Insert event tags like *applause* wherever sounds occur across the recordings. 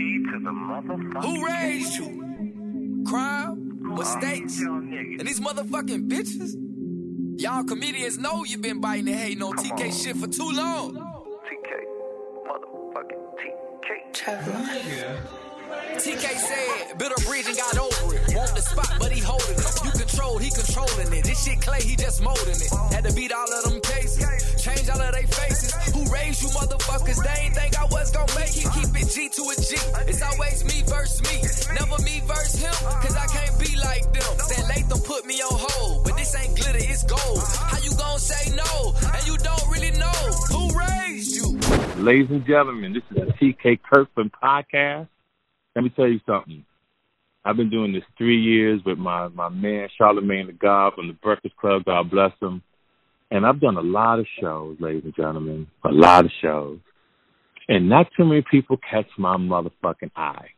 Who raised you? Crime? Mistakes? And these motherfucking bitches? Y'all comedians know you been biting and hating on TK shit for too long. TK. Motherfucking TK. TK said, built a bridge and got over it. Want the spot, but he holding it. You controlled, he controlling it. This shit clay, he just molding it. Had to beat all of them cases, change all of they faces. Who raised you motherfuckers? They ain't think I was gonna make it. Keep it G to a G. It's always me versus me. Never me versus him, cause I can't be like them. Said Latham put me on hold, but this ain't glitter, it's gold. How you gonna say no? And you don't really know who raised you. Ladies and gentlemen, this is the TK Kirkland podcast. Let me tell you something. I've been doing this three years with my my man Charlemagne the God from the Breakfast Club. God bless him. And I've done a lot of shows, ladies and gentlemen, a lot of shows. And not too many people catch my motherfucking eye.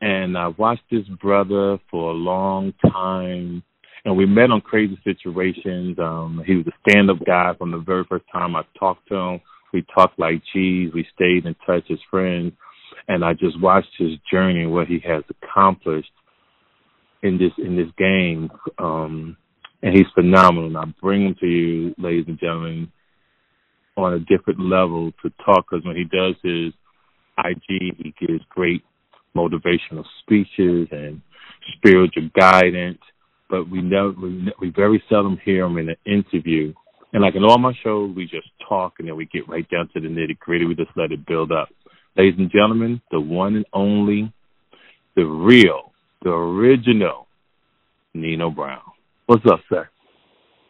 And I watched this brother for a long time. And we met on crazy situations. Um, he was a stand up guy from the very first time I talked to him. We talked like cheese. We stayed in touch as friends and I just watched his journey what he has accomplished in this in this game. Um, and he's phenomenal. And I bring him to you, ladies and gentlemen, on a different level to talk because when he does his IG, he gives great motivational speeches and spiritual guidance. But we never, we, we very seldom hear him in an interview. And like in all my shows, we just talk and then we get right down to the nitty gritty. We just let it build up. Ladies and gentlemen, the one and only, the real, the original Nino Brown. What's up, sir?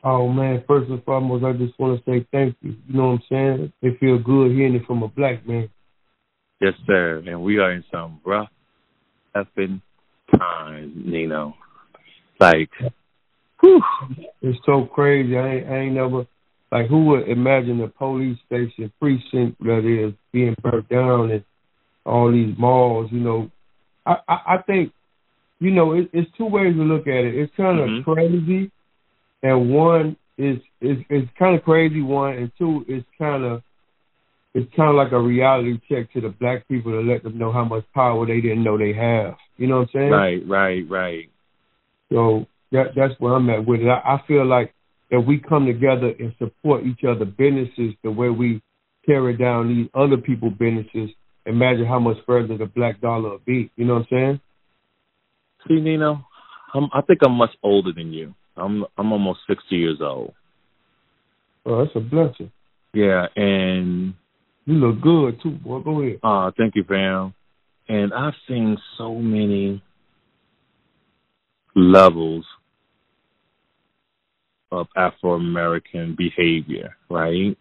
Oh man, first and foremost, I just want to say thank you. You know what I'm saying? It feels good hearing it from a black man. Yes, sir. And we are in some rough effing times, Nino. Like, whew. It's so crazy. I ain't, I ain't never like who would imagine a police station precinct that is being burnt down and all these malls, you know. I, I, I think, you know, it, it's two ways to look at it. It's kind of mm-hmm. crazy and one is is it's kind of crazy one and two it's kind of it's kind of like a reality check to the black people to let them know how much power they didn't know they have. You know what I'm saying? Right, right, right. So that that's where I'm at with it. I, I feel like that we come together and support each other businesses the way we tear down these other people businesses, imagine how much further the black dollar will be. You know what I'm saying? See, Nino, I'm, I think I'm much older than you. I'm I'm almost sixty years old. Oh, that's a blessing. Yeah, and you look good too, boy. Go ahead. Uh, thank you, fam. And I've seen so many levels of Afro American behavior, right?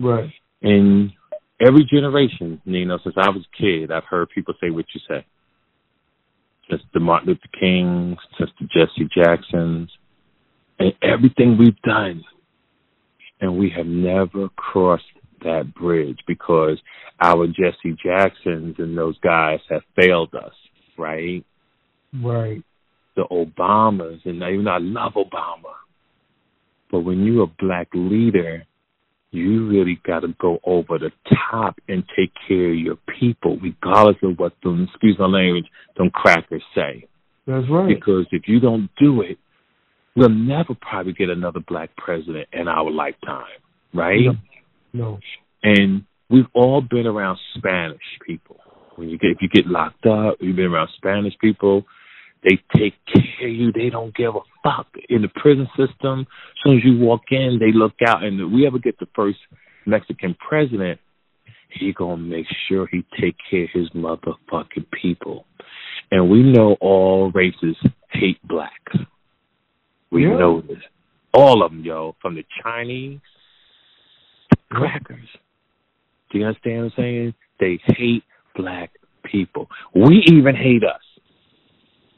Right. And every generation, you know, since I was a kid, I've heard people say what you say. Since the Martin Luther Kings, since the Jesse Jacksons, and everything we've done. And we have never crossed that bridge because our Jesse Jacksons and those guys have failed us, right? Right. The Obamas, and even I love Obama. But when you're a black leader, you really got to go over the top and take care of your people, regardless of what them, excuse my language, them crackers say. That's right. Because if you don't do it, we'll never probably get another black president in our lifetime, right? No. no. And we've all been around Spanish people. When you get if you get locked up, you've been around Spanish people. They take care of you. They don't give a fuck in the prison system. As soon as you walk in, they look out. And if we ever get the first Mexican president, he gonna make sure he take care of his motherfucking people. And we know all races hate blacks. We yeah. know this. All of them, yo, from the Chinese crackers. Do you understand what I'm saying? They hate black people. We even hate us.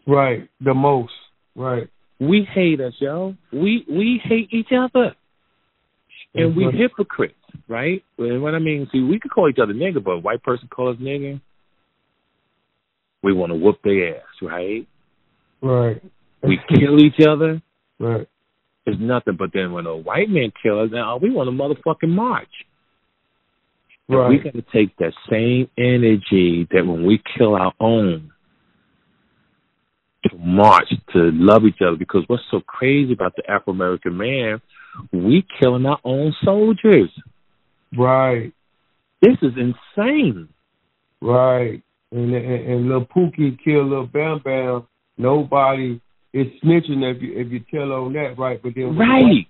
Right, the most. Right. We hate us, yo. We we hate each other, and we mm-hmm. hypocrites, right? And what I mean, see, we could call each other nigger, but a white person call us nigger, we want to whoop their ass, right? Right. We kill each other. Right. It's nothing. But then when a white man kills us, now we want to motherfucking march. Right. We got to take that same energy that when we kill our own to march to love each other. Because what's so crazy about the Afro American man, we killing our own soldiers. Right. This is insane. Right. And and, and little Pookie killed little Bam Bam. Nobody is snitching if you if you tell on that, right? But then right.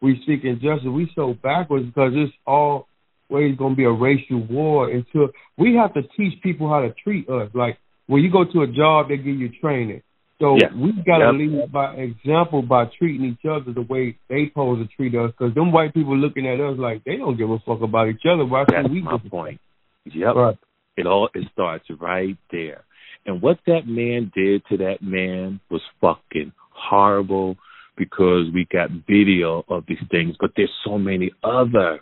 We seeking justice. We so backwards because it's all going to be a racial war until we have to teach people how to treat us. Like when you go to a job, they give you training. So yeah. we got to yep. lead by example by treating each other the way they pose to treat us. Because them white people looking at us like they don't give a fuck about each other. Why That's we my point. Yep. Right. It all it starts right there. And what that man did to that man was fucking horrible because we got video of these things, but there's so many other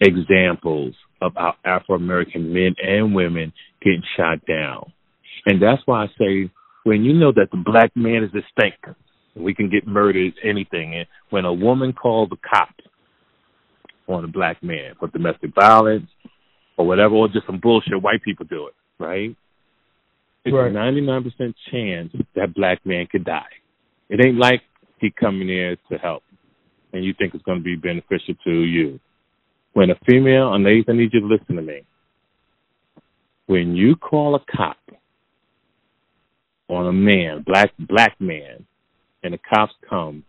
examples of our Afro American men and women getting shot down. And that's why I say when you know that the black man is a stink, we can get murdered, anything. And when a woman calls the cops on a black man for domestic violence or whatever, or just some bullshit, white people do it, right? It's right. a 99% chance that black man could die. It ain't like he coming there to help and you think it's going to be beneficial to you. When a female, and ladies, I need you to listen to me. When you call a cop on a man, black black man, and the cops come,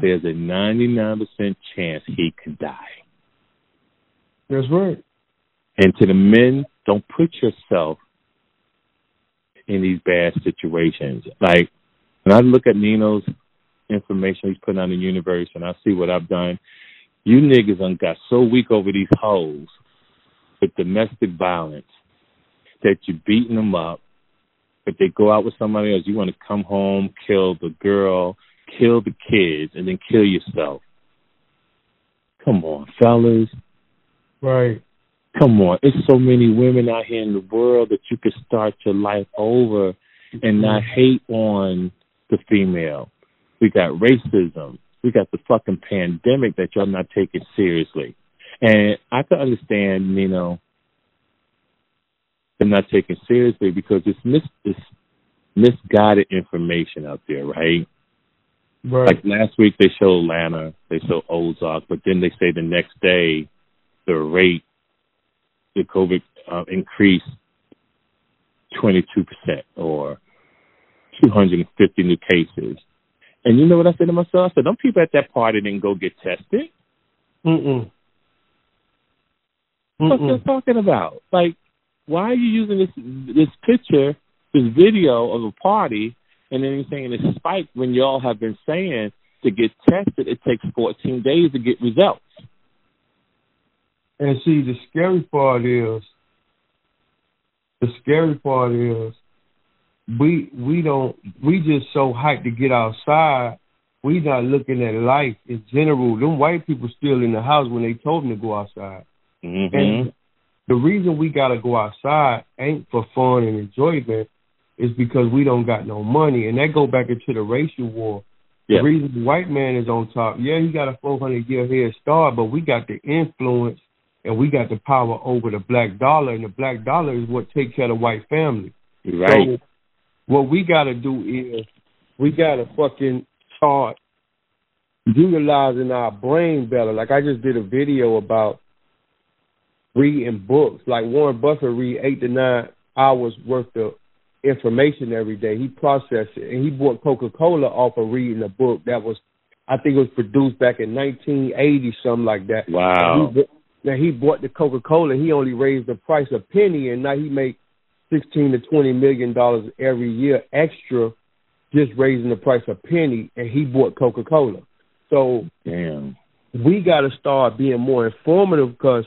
there's a 99% chance he could die. That's right. And to the men, don't put yourself in these bad situations. Like when I look at Nino's information he's putting on the universe and I see what I've done, you niggas done got so weak over these hoes with domestic violence that you're beating them up. But they go out with somebody else, you want to come home, kill the girl, kill the kids, and then kill yourself. Come on, fellas. Right. Come on. It's so many women out here in the world that you could start your life over and mm-hmm. not hate on the female. We got racism. We got the fucking pandemic that y'all not taking seriously. And I can understand, you know, them not taking seriously because it's mis it's misguided information out there, right? Right. Like last week they showed Atlanta, they showed Ozark, but then they say the next day the rate, the COVID uh, increased 22% or 250 new cases. And you know what I said to myself? I said, "Don't people at that party didn't go get tested." Mm-mm. What Mm-mm. they're talking about? Like, why are you using this this picture, this video of a party, and then you're saying it's spiked when y'all have been saying to get tested it takes 14 days to get results. And see, the scary part is, the scary part is, we we don't we just so hyped to get outside. We not looking at life in general. Them white people still in the house when they told them to go outside. Mm-hmm. And the reason we gotta go outside ain't for fun and enjoyment. Is because we don't got no money, and that go back into the racial war. Yeah. The reason the white man is on top, yeah, he got a 400 year head start, but we got the influence and we got the power over the black dollar, and the black dollar is what take care of the white family. Right. So what we got to do is we got to fucking start utilizing our brain better. Like I just did a video about reading books. Like Warren Buffett read eight to nine hours worth of information every day. He processed it, and he bought Coca Cola off of reading a book that was, I think, it was produced back in 1980, something like that. Wow. He, now he bought the Coca Cola. He only raised the price a penny, and now he make sixteen to twenty million dollars every year extra, just raising the price a penny. And he bought Coca Cola. So Damn. we got to start being more informative because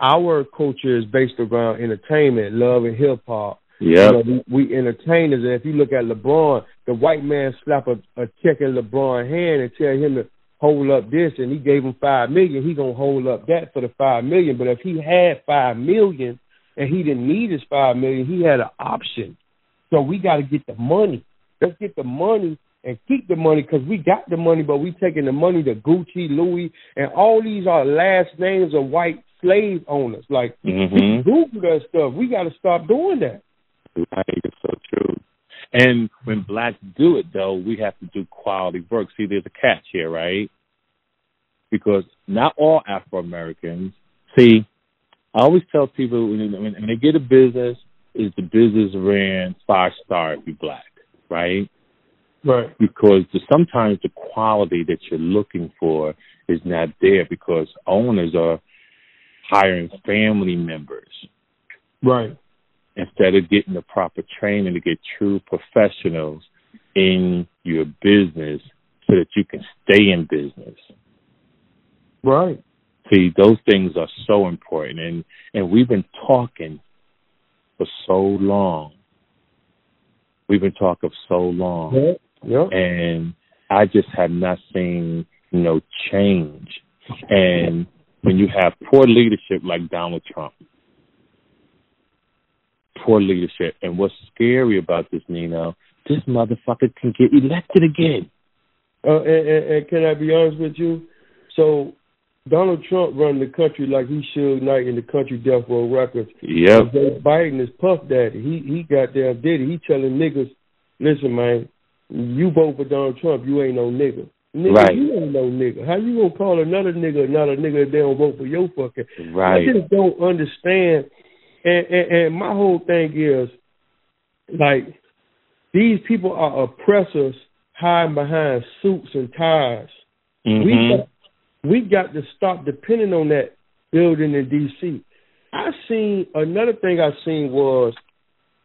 our culture is based around entertainment, love, and hip hop. Yeah. You know, we, we entertainers, and if you look at LeBron, the white man slap a, a check in LeBron's hand and tell him to hold up this, and he gave him five million. He gonna hold up that for the five million. But if he had five million and he didn't need his five million, he had an option. So we got to get the money. Let's get the money and keep the money because we got the money, but we taking the money to Gucci, Louis, and all these are last names of white slave owners. Like Mhm. Google that stuff. We got to stop doing that. Right, it's so true. And when blacks do it, though, we have to do quality work. See, there's a catch here, right? Because not all Afro Americans. See, I always tell people when, when, when they get a business, is the business ran five star if you're black, right? Right. Because the, sometimes the quality that you're looking for is not there because owners are hiring family members Right. instead of getting the proper training to get true professionals in your business so that you can stay in business. Right. See, those things are so important and, and we've been talking for so long. We've been talking for so long and I just have not seen no change. And when you have poor leadership like Donald Trump, poor leadership, and what's scary about this, Nino, this motherfucker can get elected again. Uh, and, and, and can I be honest with you? So Donald Trump run the country like he Suge Knight in the country Death Row Records. Yep. Joe Biden is Puff Daddy. He he goddamn did it. He telling niggas, listen, man, you vote for Donald Trump, you ain't no nigga. Nigga, Right. you ain't no nigga. How you gonna call another nigga not a nigga if they don't vote for your fucking? Right. I just don't understand. And, and and my whole thing is, like, these people are oppressors hiding behind suits and ties. We Mhm. got, we got to stop depending on that building in D.C. I seen another thing I seen was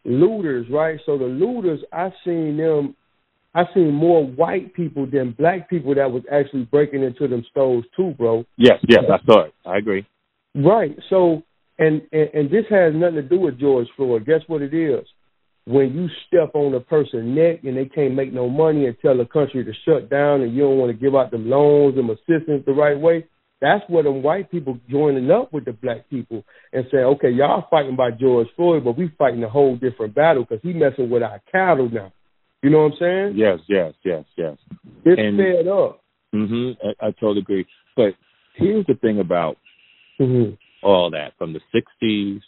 looters, right? So the looters, I seen them. I seen more white people than black people that was actually breaking into them stores too, bro. Yes, yes, I saw it. I agree. Right. So, and, and and this has nothing to do with George Floyd. Guess what it is? When you step on a person's neck and they can't make no money and tell the country to shut down and you don't want to give out them loans and assistance the right way, that's where them white people joining up with the black people and saying, okay, y'all fighting by George Floyd, but we fighting a whole different battle because he messing with our cattle now. You know what I'm saying? Yes, yes, yes, yes. It's And- fed up. Mhm. I, I totally agree. But here's the thing about Mm-hmm. all that from the '60s,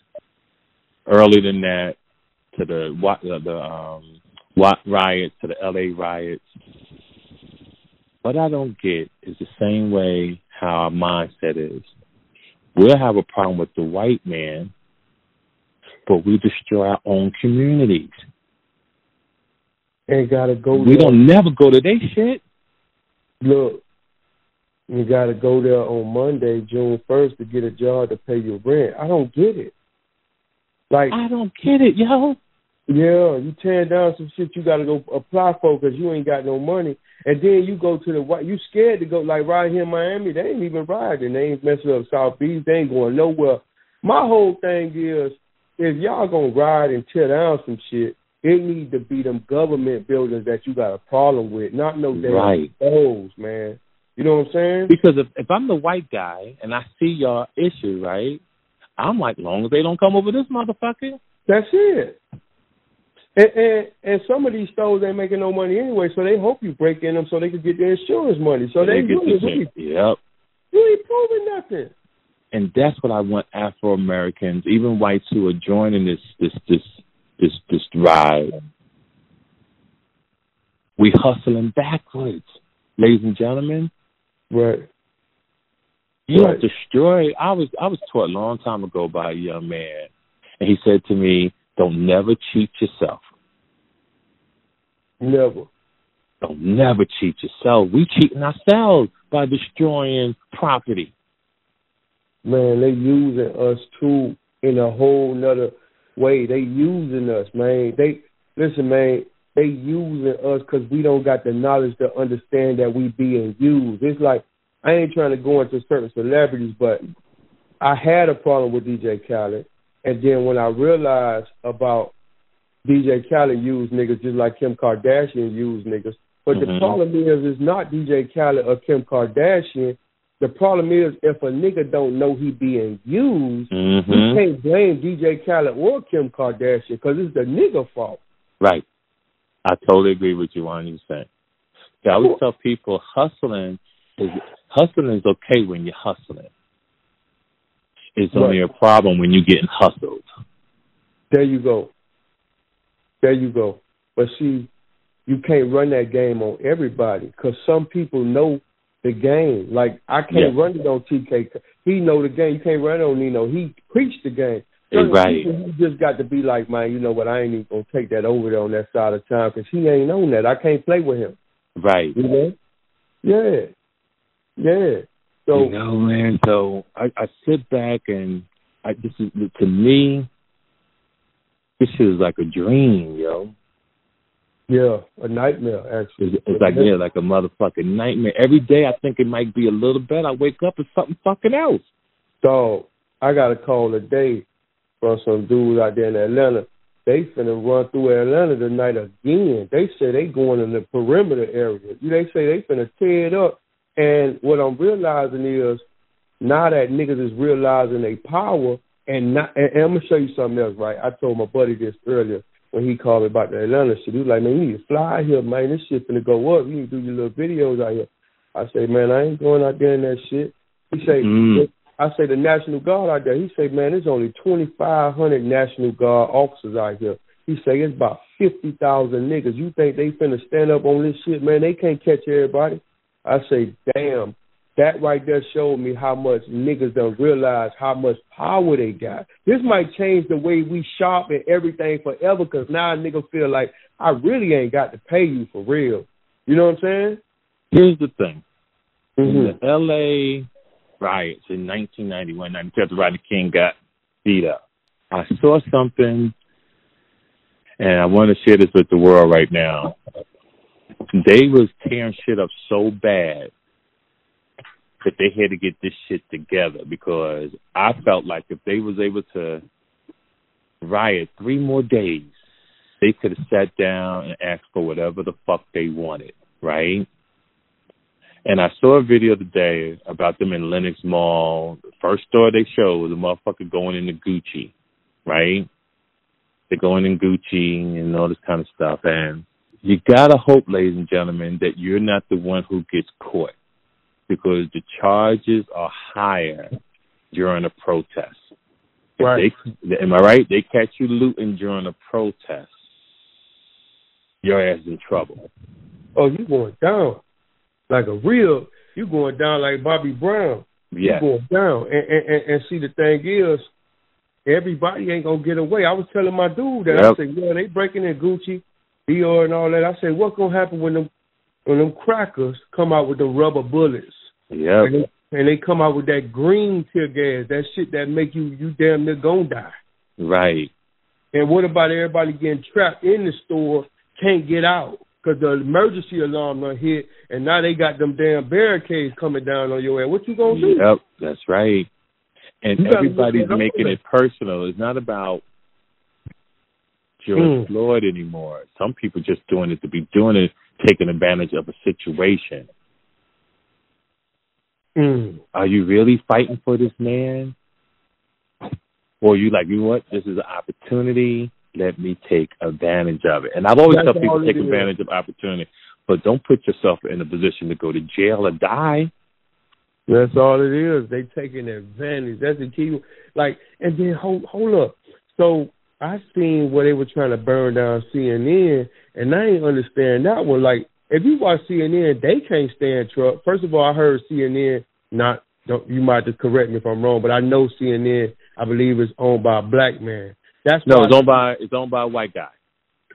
earlier than that, to the Wat the, the um, Watts riots, to the LA riots. What I don't get is the same way how our mindset is. We'll have a problem with the white man, but we destroy our own communities. Ain't gotta go. We there. don't never go to their shit. look, you got to go there on Monday, June first, to get a job to pay your rent. I don't get it. Like, I don't get it, yo. yeah, you tearing down some shit you got to go apply for because you ain't got no money, and then you go to the white. You scared to go like right here in Miami. They ain't even riding. They ain't messing up South Beach. They ain't going nowhere. My whole thing is, if y'all gonna ride and tear down some shit, it need to be them government buildings that you got a problem with, not no damn Right. those, man. You know what I'm saying? Because if if I'm the white guy and I see your issue, right, I'm like, long as they don't come over this motherfucker. That's it. And, and and some of these stores ain't making no money anyway, so they hope you break in them so they can get their insurance money. So they, get really, this really. Yep. you ain't proving nothing. And that's what I want Afro Americans, even whites who are joining this this this this this ride. We hustling backwards, ladies and gentlemen. Right. You Right. don't destroy. I was I was taught a long time ago by a young man, and he said to me, "Don't never cheat yourself. Never. Don't never cheat yourself. We cheating ourselves by destroying property." Man, they using us too in a whole nother way. They using us, man. They listen, man. They using us because we don't got the knowledge to understand that we being used. It's like I ain't trying to go into certain celebrities, but I had a problem with DJ Khaled, and then when I realized about DJ Khaled used niggas just like Kim Kardashian used niggas. But the Mhm. problem is, it's not DJ Khaled or Kim Kardashian. The problem is, if a nigga don't know he being used, you Mm-hmm. can't blame DJ Khaled or Kim Kardashian because it's the nigga fault. Right. I totally agree with you 100%. Yeah, I always tell people hustling is hustling is okay when you're hustling. It's only a problem when you're getting hustled. There you go. There you go. But see, you can't run that game on everybody because some people know the game. Like I can't Yeah. run it on TK. He know the game. You can't run it on Nino. He preached the game. Certain Right. people, You just got to be like, man. You know what? I ain't even gonna take that over there on that side of town because he ain't on that. I can't play with him. Right. You know? Yeah. Yeah. So you know, man. So I, I sit back and I this is to me, this is like a dream, yo. Yeah, a nightmare actually. It's, it's like yeah, like a motherfucking nightmare. Every day I think it might be a little better. I wake up it's something fucking else. So I got a call today from some dudes out there in Atlanta. They finna run through Atlanta tonight again. They say they going in the perimeter area. They say they finna tear it up. And what I'm realizing is now that niggas is realizing their power and not and, and I'm gonna show you something else, right? I told my buddy this earlier when he called me about the Atlanta shit. He was like, Man, you need to fly out here, man. This shit finna go up. You need to do your little videos out here. I say, Man, I ain't going out there in that shit. He say, Mm. I say the National Guard out there. He say, man, there's only 2,500 National Guard officers out here. He say it's about 50,000 niggas. You think they finna stand up on this shit, man? They can't catch everybody. I say, damn, that right there showed me how much niggas don't realize how much power they got. This might change the way we shop and everything forever because now a nigga feel like I really ain't got to pay you for real. You know what I'm saying? Here's the thing. Mm-hmm. In the LA riots in 1991, 92, after Rodney King got beat up, I saw something, and I want to share this with the world right now. They was tearing shit up so bad that they had to get this shit together because I felt like if they was able to riot three more days, they could have sat down and asked for whatever the fuck they wanted, right? And I saw a video today about them in Lenox Mall. The first store they showed was a motherfucker going into Gucci, right? They're going in Gucci and all this kind of stuff. And you gotta hope, ladies and gentlemen, that you're not the one who gets caught because the charges are higher during a protest. Right. They, am I right? They catch you looting during a protest. Your ass in trouble. Oh, you going down like a real. You going down like Bobby Brown. Yeah. You going down. And, and, and, see, the thing is, everybody ain't gonna get away. I was telling my dude that I said, yeah, they breaking in Gucci, Dior, and all that. I said, what's gonna happen when them when them crackers come out with the rubber bullets? Yep. And they, and they come out with that green tear gas, that shit that make you you damn near gonna die. Right. And what about everybody getting trapped in the store, can't get out because the emergency alarm done hit, and now they got them damn barricades coming down on your ass. What you gonna do? Yep, that's right. And You everybody's making it personal. It's not about George Mm. Floyd anymore. Some people just doing it to be doing it, taking advantage of a situation. Mm. Are you really fighting for this man? Or you like, you know what? This is an opportunity. Let me take advantage of it. And I've always That's tell people take advantage of opportunity, but don't put yourself in a position to go to jail or die. That's all it is. They taking advantage. That's the key. Like, and then hold hold up. So I seen where they were trying to burn down CNN, and I ain't understand that one. Like, if you watch CNN, they can't stand Trump. First of all, I heard CNN not. Don't, you might just correct me if I'm wrong, but I know CNN. I believe is owned by a black man. That's No, it's owned by it's owned by a white guy.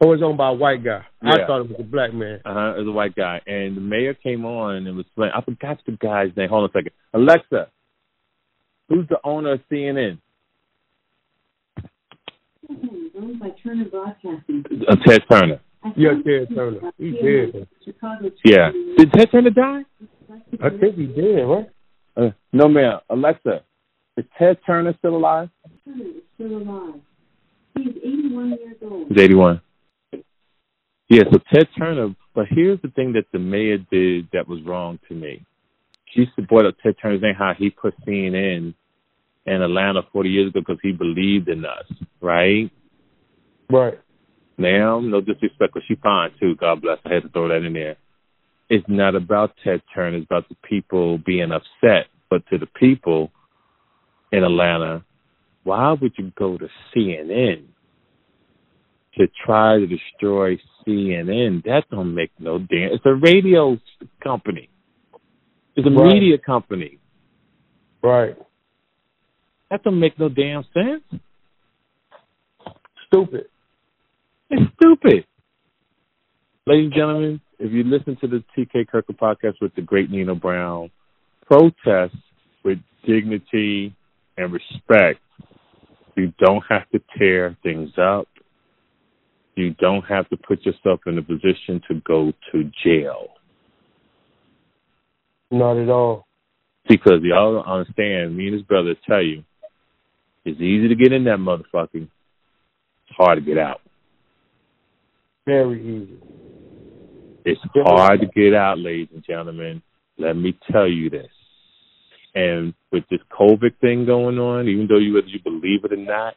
Oh, it's owned by a white guy. I thought it was a black man. Uh huh. It was a white guy, and the mayor came on and was playing. I forgot the guy's name. Hold on a second. Alexa, who's the owner of CNN? Owned by Turner Broadcasting. Uh, Ted Turner. Yeah, Ted Turner. He did. Chicago. Yeah. Did Ted Turner die? I think he did, right? Uh, no, ma'am. Alexa, is Ted Turner still alive? Turner is still alive. He's 81 years old. He's 81. Yeah, so Ted Turner, but here's the thing that the mayor did that was wrong to me. She supported Ted Turner's name, how he put CNN in Atlanta 40 years ago because he believed in us, right? Right. Now, no disrespect, but she fine too. God bless. I had to throw that in there. It's not about Ted Turner. It's about the people being upset. But to the people in Atlanta, why would you go to CNN to try to destroy CNN? That don't make no damn. It's a radio company. It's a Right. media company. Right. That don't make no damn sense. Stupid. It's stupid. Ladies and gentlemen, if you listen to the TK Kirkland podcast with the great Nino Brown, protest with dignity and respect. You don't have to tear things up. You don't have to put yourself in a position to go to jail. Not at all. Because y'all don't understand, me and his brother tell you, it's easy to get in that motherfucking. It's hard to get out. Very easy. It's hard to get out, ladies and gentlemen. Let me tell you this. And with this COVID thing going on, even though you whether you believe it or not,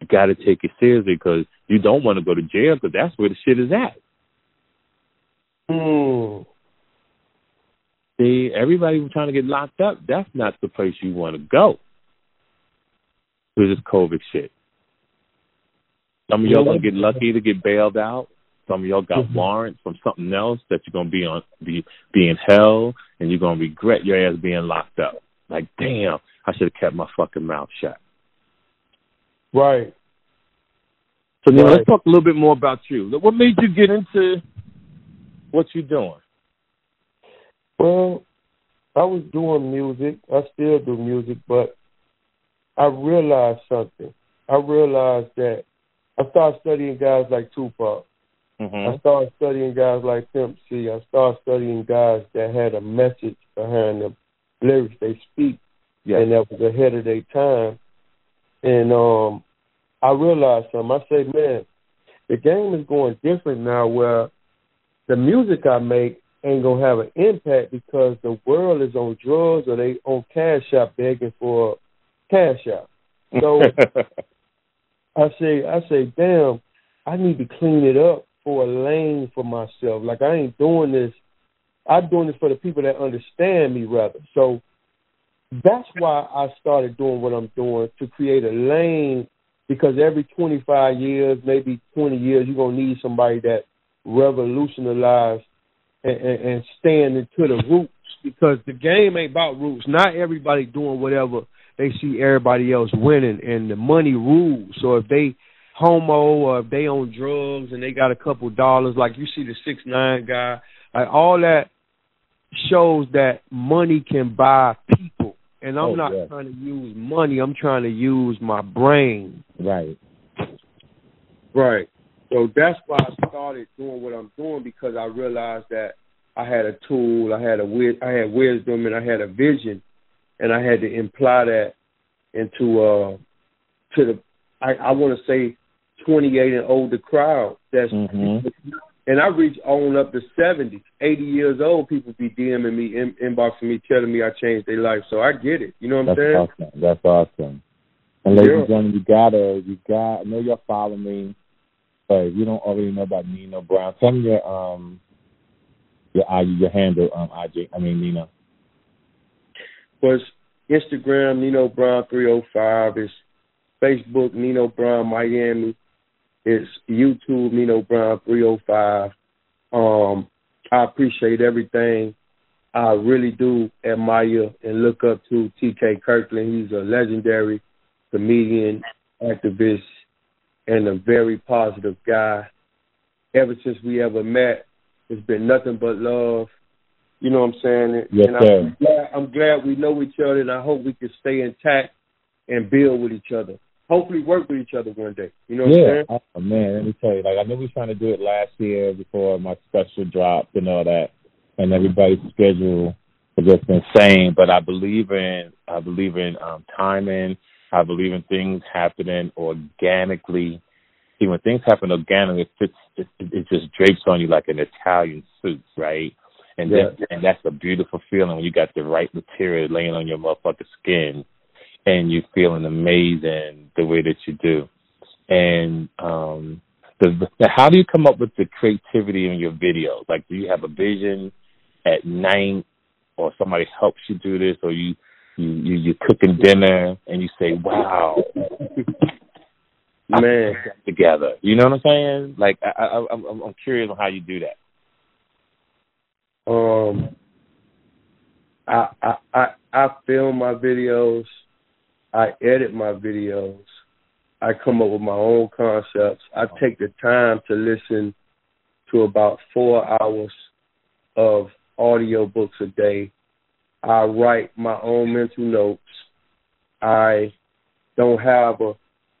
you got to take it seriously because you don't want to go to jail because that's where the shit is at. Hmm. See, everybody was trying to get locked up. That's not the place you want to go. With this COVID shit. Some of y'all gonna get lucky to get bailed out. Some of y'all got Mhm. warrants from something else that you're gonna be on be being held and you're gonna regret your ass being locked up. Like, damn, I should have kept my fucking mouth shut. Right. So now Right. let's talk a little bit more about you. What made you get into what you're doing? Well, I was doing music. I still do music, but I realized something. I realized that I started studying guys like Tupac. I Mm-hmm. started studying guys like Pimp C. I started studying guys that had a message behind the lyrics they speak, and that was ahead of their time. And um, I realized something. I say, man, the game is going different now, where the music I make ain't gonna have an impact because the world is on drugs or they on cash out begging for cash out. So I say, I say, damn, I need to clean it up for a lane for myself. Like I ain't doing this. I'm doing this for the people that understand me, rather. So that's why I started doing what I'm doing to create a lane. Because every 25 years, maybe 20 years, you're gonna need somebody that revolutionized and, and, and stand into the roots. Because the game ain't about roots. Not everybody doing whatever they see everybody else winning, and the money rules. So if they homo or if they on drugs and they got a couple dollars, like you see the six nine guy, like all that shows that money can buy people. And I'm Oh, not yeah. trying to use money. I'm trying to use my brain. right. Right. So that's why I started doing what I'm doing because I realized that I had a tool, I had a wis- I had wisdom, and I had a vision, and I had to imply that into uh to the I, I want to say 28 and older crowd. That's Mm-hmm. and I reach on up to 70, 80 years old. People be DMing me, in, inboxing me, telling me I changed their life. So I get it. You know what I'm saying? That's awesome. That's awesome. And ladies Yeah. and gentlemen, you gotta, you got. I know you're following me, but if you don't already know about Nino Brown, tell me your um, your IG, your handle, um, IG. I mean Nino. Was Instagram Nino Brown three oh five. It's Facebook Nino Brown Miami. It's YouTube Nino Brown three oh five. Um, I appreciate everything. I really do admire and look up to TK Kirkland. He's a legendary comedian, activist, and a very positive guy. Ever since we ever met, it's been nothing but love. You know what I'm saying? Yes, and sir. I'm glad, I'm glad we know each other, and I hope we can stay intact and build with each other. Hopefully, work with each other one day. You know what I'm saying? Oh, man, let me tell you. Like I know we were trying to do it last year before my special dropped and all that, and everybody's schedule was just insane. But I believe in I believe in um, timing. I believe in things happening organically. See, when things happen organically, it fits. It, it just drapes on you like an Italian suit, right? And Yeah. that, and that's a beautiful feeling when you got the right material laying on your motherfucking skin, and you feeling amazing the way that you do. And um, the, the, how do you come up with the creativity in your videos? Like, do you have a vision at night, or somebody helps you do this, or you you you you're cooking dinner and you say, "Wow, Man, together." You know what I'm saying? Like I, I I'm I'm I'm curious on how you do that. Um, I I I I film my videos, I edit my videos, I come up with my own concepts. I take the time to listen to about four hours of audio books a day. I write my own mental notes. I don't have a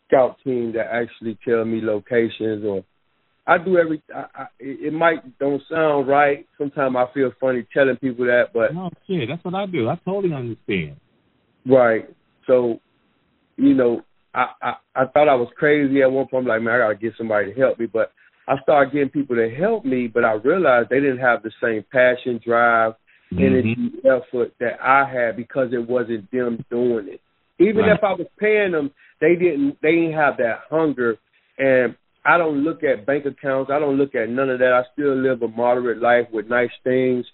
scout team that actually tell me locations or I do every. I, I, it might don't sound right. Sometimes I feel funny telling people that, but No shit, that's what I do. I totally understand. right. So, you know, I, I I thought I was crazy at one point. I'm like, man, I gotta get somebody to help me. But I started getting people to help me, but I realized they didn't have the same passion, drive, mm-hmm. energy, effort that I had because it wasn't them doing it. Even Right. if I was paying them, they didn't. They didn't have that hunger. And I don't look at bank accounts. I don't look at none of that. I still live a moderate life with nice things,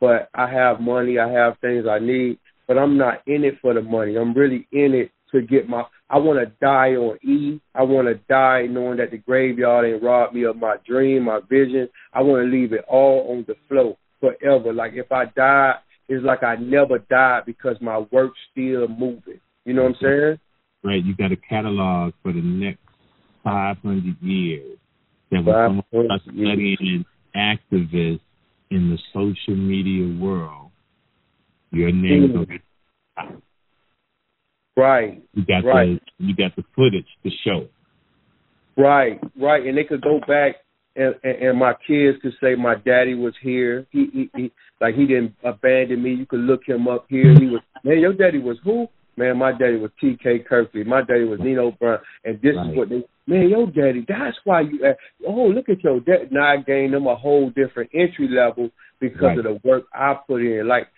but I have money. I have things I need, but I'm not in it for the money. I'm really in it to get my. I want to die on E. I want to die knowing that the graveyard ain't robbed me of my dream, my vision. I want to leave it all on the flow forever. Like if I die, it's like I never died because my work's still moving. You know what I'm saying? Right, you got a catalog for the next 500 years that when 500 someone starts studying activists in the social media world, your name is Mm. going to be Right. you got Right. the you got the footage to show. Right, right, and they could go back and, and and my kids could say my daddy was here. He, he he like he didn't abandon me. You could look him up here. He was man, your daddy was who? Man, my daddy was T.K. Kirkland. My daddy was Nino Brown, and this Right. is what they. Man, your daddy. That's why you. Uh, oh, look at your dad. Now I gained them a whole different entry level because Right. of the work I put in. Like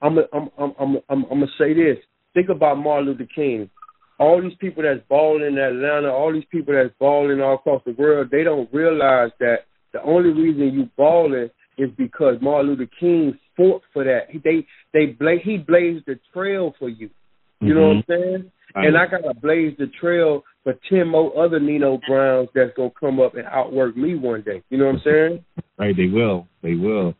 I'm, I'm, I'm, I'm, I'm, I'm gonna say this. Think about Martin Luther King all these people that's balling in Atlanta, all these people that's balling all across the world, they don't realize that the only reason you balling is because Martin Luther King fought for that. He they they bla- he blazed the trail for you. You know what I'm saying? Right. And I gotta blaze the trail for ten more other Nino Browns that's gonna come up and outwork me one day. You know what I'm saying? Right, they will. They will.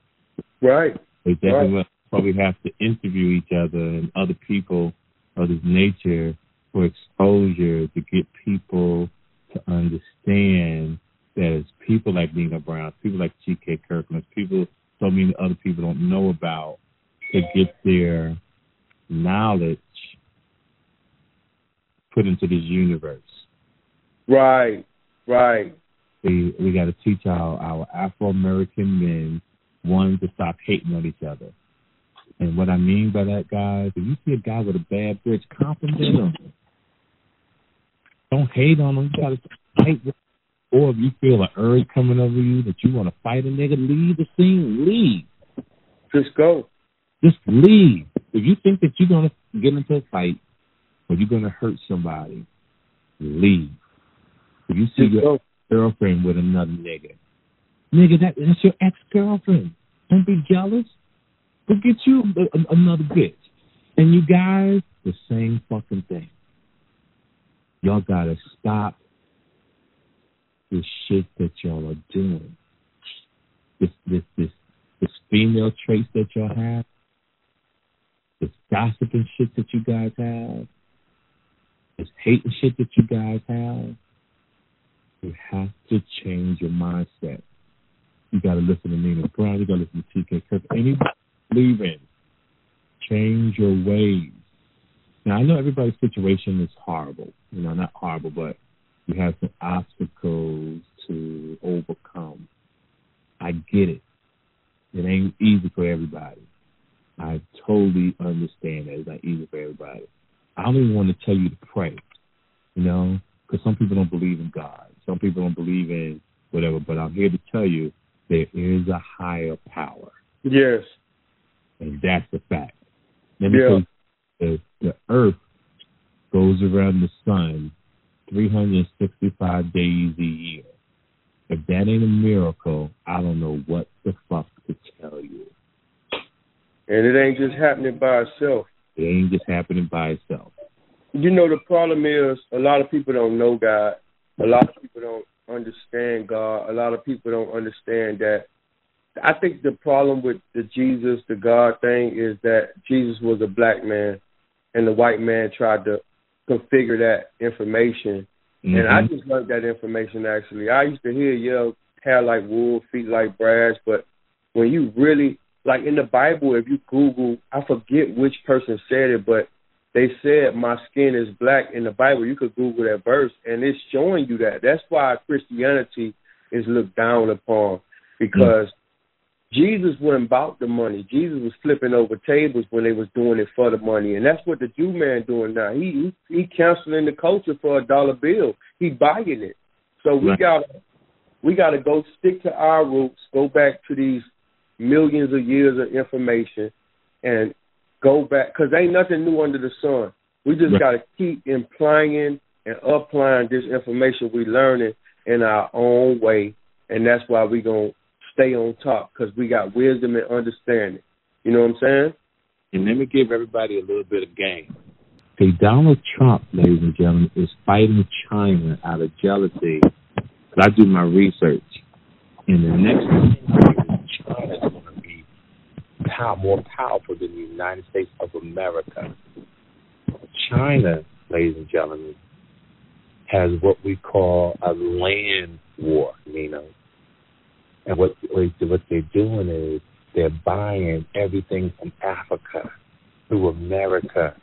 Right. They definitely Right. will. Probably have to interview each other and other people of this nature for exposure to get people to understand that it's people like Nino Brown, people like T.K. Kirkland, people so many other people don't know about to get their knowledge put into this universe. Right. Right. We we got to teach our our Afro American men one to stop hating on each other. And what I mean by that, guys, if you see a guy with a bad bitch, compliment him. Don't hate on him. You gotta fight with or if you feel an urge coming over you that you want to fight a nigga, leave the scene. Leave. Just go. Just leave. If you think that you're gonna get into a fight or you're gonna hurt somebody, leave. If you see your girlfriend with another nigga. Nigga, that, that's your ex girlfriend. Don't be jealous. Go get you a, a- another bitch. And you guys, the same fucking thing. Y'all gotta stop this shit that y'all are doing. This this this this female traits that y'all have. This gossiping shit that you guys have. This and shit that you guys have. You have to change your mindset. You got to listen to Nino Brown. You got to listen to T.K. Kirk. Anybody leaving, change your ways. Now I know everybody's situation is horrible. You know, not horrible, but you have some obstacles to overcome. I get it. It ain't easy for everybody. I totally understand that it's not easy for everybody. I don't even want to tell you to pray, you know, because some people don't believe in God. Some people don't believe in whatever, but I'm here to tell you there is a higher power, Yes. and that's the fact. Let me Yeah. tell you, the, the earth goes around the sun 365 days a year. If that ain't a miracle, I don't know what the fuck to tell you. And it ain't just happening by itself. It ain't just happening by itself. You know, the problem is a lot of people don't know God. A lot of people don't understand God. A lot of people don't understand that. I think the problem with the Jesus, the God thing is that Jesus was a black man and the white man tried to configure that information. Mm-hmm. And I just learned that information actually. I used to hear yell hair like wool, feet like brass, but when you really like in the Bible, if you Google, I forget which person said it, but they said my skin is black in the Bible. You could Google that verse, and it's showing you that. That's why Christianity is looked down upon because Jesus wasn't about the money. Jesus was flipping over tables when they was doing it for the money, and that's what the Jew man doing now. He he, he canceling the culture for a dollar bill. He buying it. So we Right. got we got to go stick to our roots, go back to these millions of years of information, and go back because ain't nothing new under the sun. We just Right. got to keep implying and applying this information we learning in our own way, and that's why we gonna stay on top because we got wisdom and understanding. You know what I'm saying? And let me give everybody a little bit of game. Okay, Donald Trump, ladies and gentlemen, is fighting China out of jealousy. But I do my research. In the next 10 years, China is going to be pow- more powerful than the United States of America. China, ladies and gentlemen, has what we call a land war, Nino. And what what they're doing is they're buying everything from Africa through America,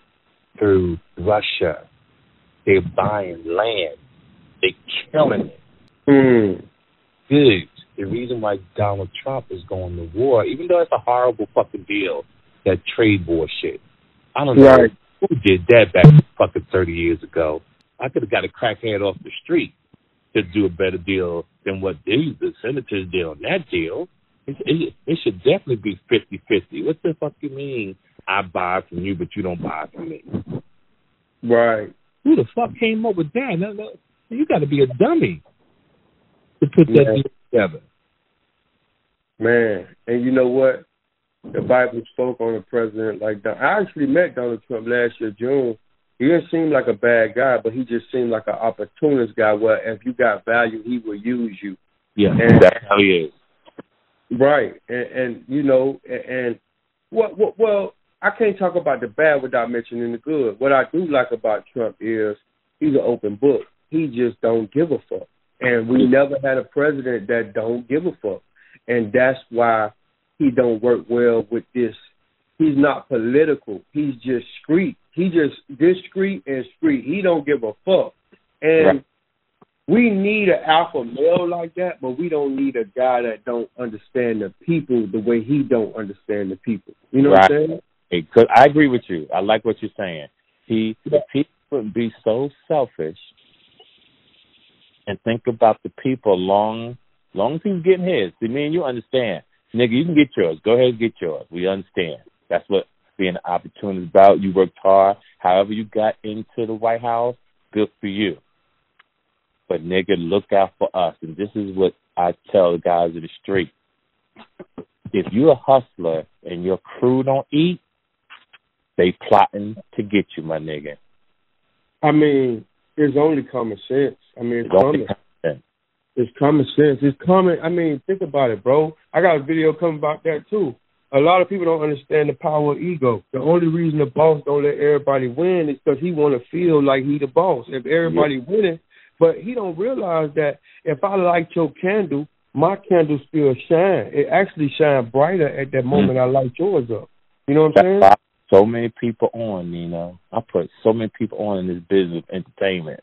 through Russia. They're buying land. They're killing it. Mm. Good. The reason why Donald Trump is going to war, even though it's a horrible fucking deal, that trade war shit. I don't know Right. who did that back fucking thirty years ago. I could have got a crackhead off the street to do a better deal than what these the senators did on that deal. It, it, it should definitely be fifty fifty. What the fuck you mean? I buy from you, but you don't buy from me. Right. Who the fuck came up with that? No, no, you got to be a dummy to put that Yeah. deal together. Man, and you know what? The Bible spoke on a president like that. I actually met Donald Trump last year, June. He didn't seem like a bad guy, but he just seemed like an opportunist guy. Where if you got value, he will use you. Yeah, And- that's how he is. Right, and, and you know, and, and what, what, well, I can't talk about the bad without mentioning the good. What I do like about Trump is he's an open book. He just don't give a fuck, and we never had a president that don't give a fuck, and that's why he don't work well with this. He's not political. He's just street. He just discreet and street. He don't give a fuck, and. Right. We need an alpha male like that, but we don't need a guy that don't understand the people the way he don't understand the people. You know what I'm Right. saying? Hey, 'cause I agree with you. I like what you're saying. He if he wouldn't be so selfish and think about the people long long as he's getting his. See me and you understand. Nigga, you can get yours. Go ahead and get yours. We understand. That's what being an opportunity is about. You worked hard. However you got into the White House, good for you. But nigga, look out for us. And this is what I tell the guys in the street. If you're a hustler and your crew don't eat, they plotting to get you, my nigga. I mean, it's only common sense. I mean, it's It's common. content. It's common sense. It's common. I mean, think about it, bro. I got a video coming about that too. A lot of people don't understand the power of ego. The only reason the boss don't let everybody win is because he want to feel like he the boss. If everybody winning, but he don't realize that if I light your candle, my candle still shine. It actually shine brighter at that moment I light yours up. You know what I'm saying? So many people on, you know. I put so many people on in this business of entertainment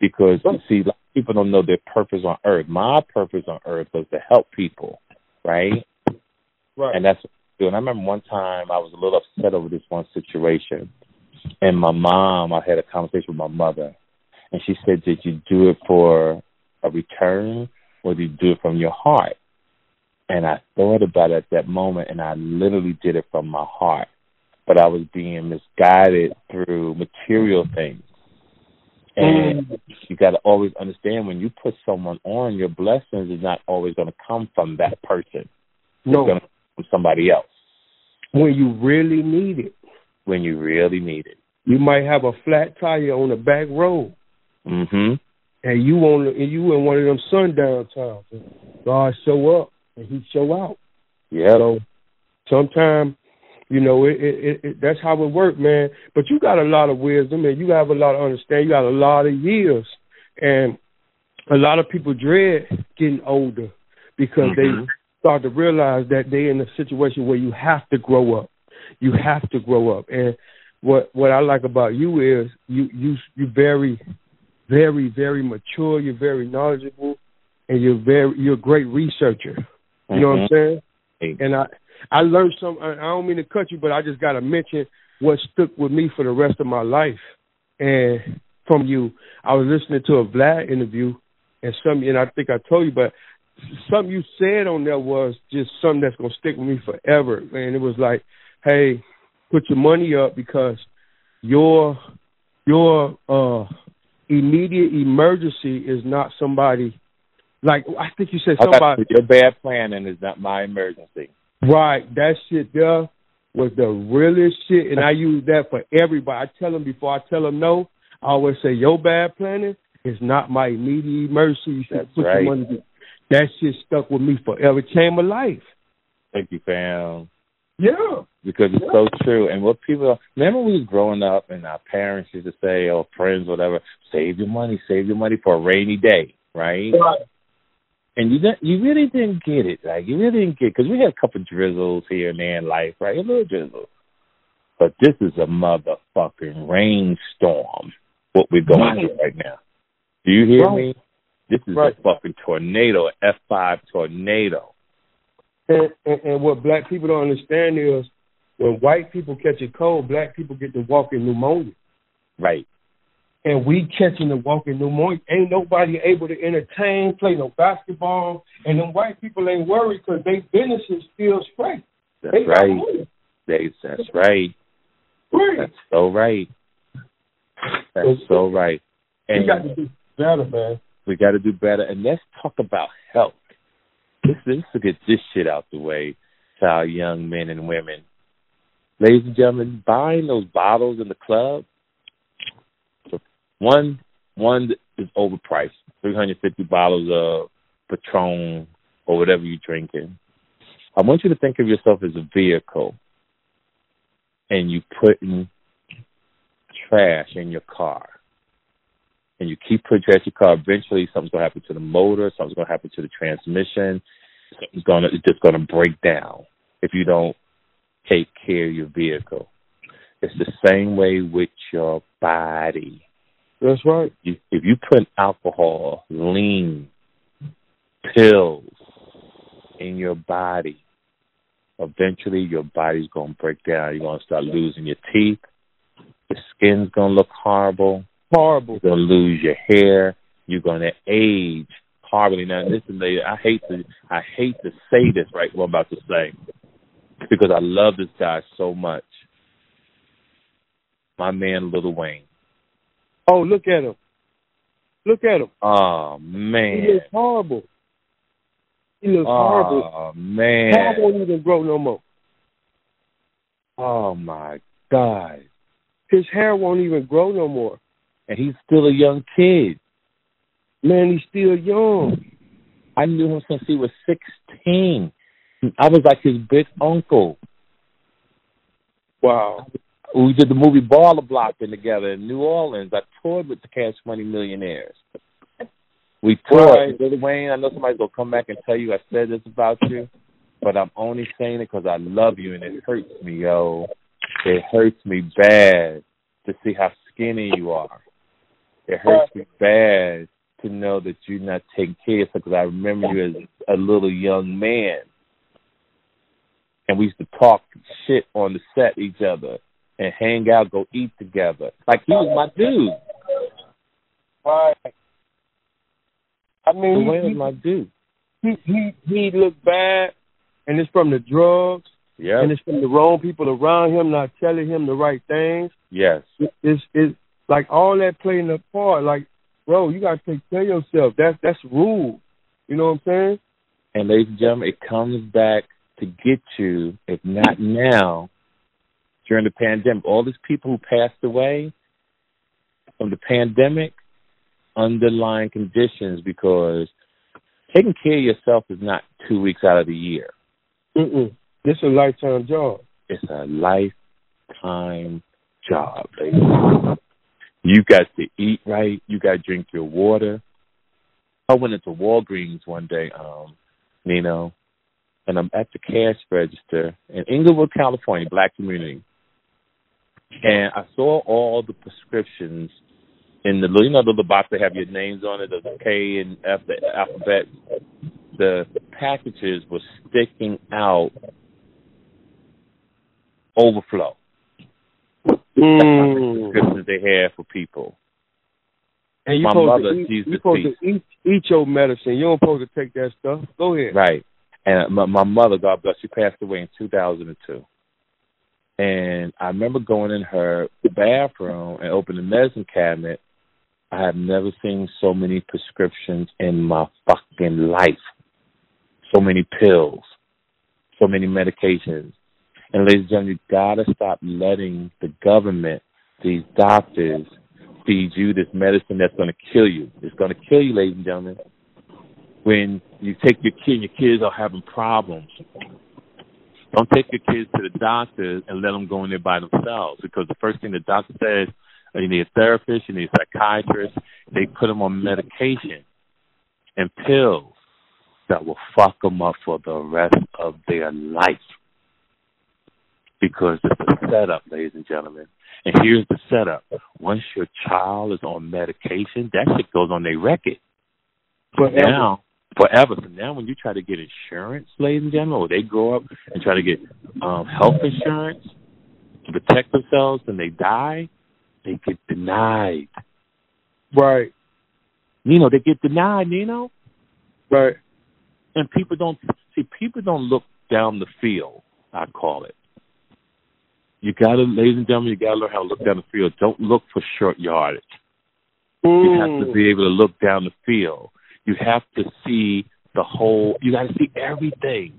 because you see, people don't know their purpose on earth. My purpose on earth was to help people, right? Right. And that's what I do. And I remember one time I was a little upset over this one situation, and my mom, I had a conversation with my mother, and she said, "Did you do it for a return, or did you do it from your heart?" And I thought about it at that moment, and I literally did it from my heart. But I was being misguided through material things. And you got to always understand when you put someone on, your blessings is not always going to come from that person. no, It's going to come from somebody else. when you really need it. when you really need it. You might have a flat tire on the back road, Mhm. and you on and you in one of them sundown towns. God show up and He show out. Yeah. So sometimes, you know, it, it, it, that's how it works, man. But you got a lot of wisdom and you have a lot of understanding. You got a lot of years, and a lot of people dread getting older because Mhm. they start to realize that they're in a situation where you have to grow up. You have to grow up, and what what I like about you is you you you very very very mature. You're very knowledgeable, and you're very you're a great researcher. You know what I'm saying? Mhm. and I I learned some. I don't mean to cut you, but I just got to mention what stuck with me for the rest of my life. And from you, I was listening to a Vlad interview, and some, and I think I told you, but something you said on there was just something that's gonna stick with me forever. And it was like, hey, put your money up because your your uh immediate emergency is not somebody like I think you said somebody you. Your bad planning is not my emergency. Right, that shit there was the realest shit, and I use that for everybody. I tell them before I tell them no. I always say your bad planning is not my immediate mercy. That's put right. That shit stuck with me forever. Changed my life. Thank you, fam. Yeah, because it's so true. And what people remember, we was growing up, and our parents used to say, or friends, whatever, save your money, save your money for a rainy day, right? right. And you didn't, you really didn't get it, like you really didn't get because we had a couple drizzles here and there in life, right? A little drizzle, but this is a motherfucking rainstorm. What we're going through right now. Do you hear Right. me? This is Right. a fucking tornado, F five tornado. And, and and what black people don't understand is when white people catch a cold, black people get to walk in pneumonia. Right. And we catching the walking pneumonia. Ain't nobody able to entertain, play no basketball, and them white people ain't worried because they business is still straight. That's They right. They, that's right. Right. That's so right. That's so right. We got to do better, man. we got to do better. And let's talk about health. Let's, let's get this shit out the way to our young men and women. Ladies and gentlemen, buying those bottles in the club, one one is overpriced. Three hundred fifty bottles of Patron or whatever you're drinking. I want you to think of yourself as a vehicle, and you putting trash in your car and you keep putting trash in your car, eventually something's gonna happen to the motor, something's gonna happen to the transmission, something's gonna it's just gonna break down if you don't take care of your vehicle. It's the same way with your body. That's right. You, if you put alcohol, lean, pills in your body, eventually your body's gonna break down. You're gonna start losing your teeth. Your skin's gonna look horrible. Horrible. You're gonna lose your hair. You're gonna age horribly. Now, listen, lady, I hate to I hate to say this, right? What I'm about to say, because I love this guy so much. My man, Lil Wayne. Oh, look at him. Look at him. Oh man. He looks horrible. He looks oh, horrible. Oh Hair man. won't even grow no more. Oh my God. His hair won't even grow no more. And he's still a young kid. Man, he's still young. I knew him since he was sixteen. I was like his big uncle. Wow. We did the movie Baller Blockin' together in New Orleans. I toured with the Cash Money Millionaires. We toured. Right. Lil Wayne, I know somebody's gonna come back and tell you I said this about you, but I'm only saying it because I love you and it hurts me, yo. It hurts me bad to see how skinny you are. It hurts me bad to know that you're not taking care of yourself because I remember you as a little young man. And we used to talk shit on the set each other and hang out, go eat together. Like he was my dude. Right. I mean, he, was my dude. he he he looked bad, and it's from the drugs, Yeah. and it's from the wrong people around him not telling him the right things. Yes. It- It's it's like all that playing a part. Like, bro, you gotta take care of yourself. That's that's rule. You know what I'm saying? And ladies and gentlemen, it comes back to get you, if not now, during the pandemic. All these people who passed away from the pandemic, underlying conditions because taking care of yourself is not two weeks out of the year. Mm-mm. This is a lifetime job. It's a lifetime job, baby. You got to eat right. You got to drink your water. I went into Walgreens one day, um, Nino, and I'm at the cash register in Inglewood, California, black community. And I saw all the prescriptions in the you know the little box that have your names on it, the K and F the alphabet. The packages were sticking out overflow. Mm. Prescriptions they had for people. And you My supposed mother, to eat, she's you supposed to eat, eat your medicine. You don't supposed to take that stuff. Go ahead. Right. And my, my mother, God bless, she passed away in 2002. And I remember going in her bathroom and opening the medicine cabinet. I have never seen so many prescriptions in my fucking life. So many pills, so many medications. And ladies and gentlemen, you gotta stop letting the government, these doctors, feed you this medicine that's gonna kill you. It's gonna kill you, ladies and gentlemen. When you take your kid and your kids are having problems, don't take your kids to the doctor and let them go in there by themselves because the first thing the doctor says, uh, you need a therapist, you need a psychiatrist. They put them on medication and pills that will fuck them up for the rest of their life because it's a setup, ladies and gentlemen. And here's the setup. Once your child is on medication, that shit goes on their record. Forever. Now, forever. So now when you try to get insurance, ladies and gentlemen, or they grow up and try to get um health insurance to protect themselves and they die, they get denied. Right. You know, they get denied, You know. Right. And people don't see people don't look down the field, I call it. You gotta ladies and gentlemen, you gotta learn how to look down the field. Don't look for short yardage. You have to be able to look down the field. You have to see the whole. You got to see everything.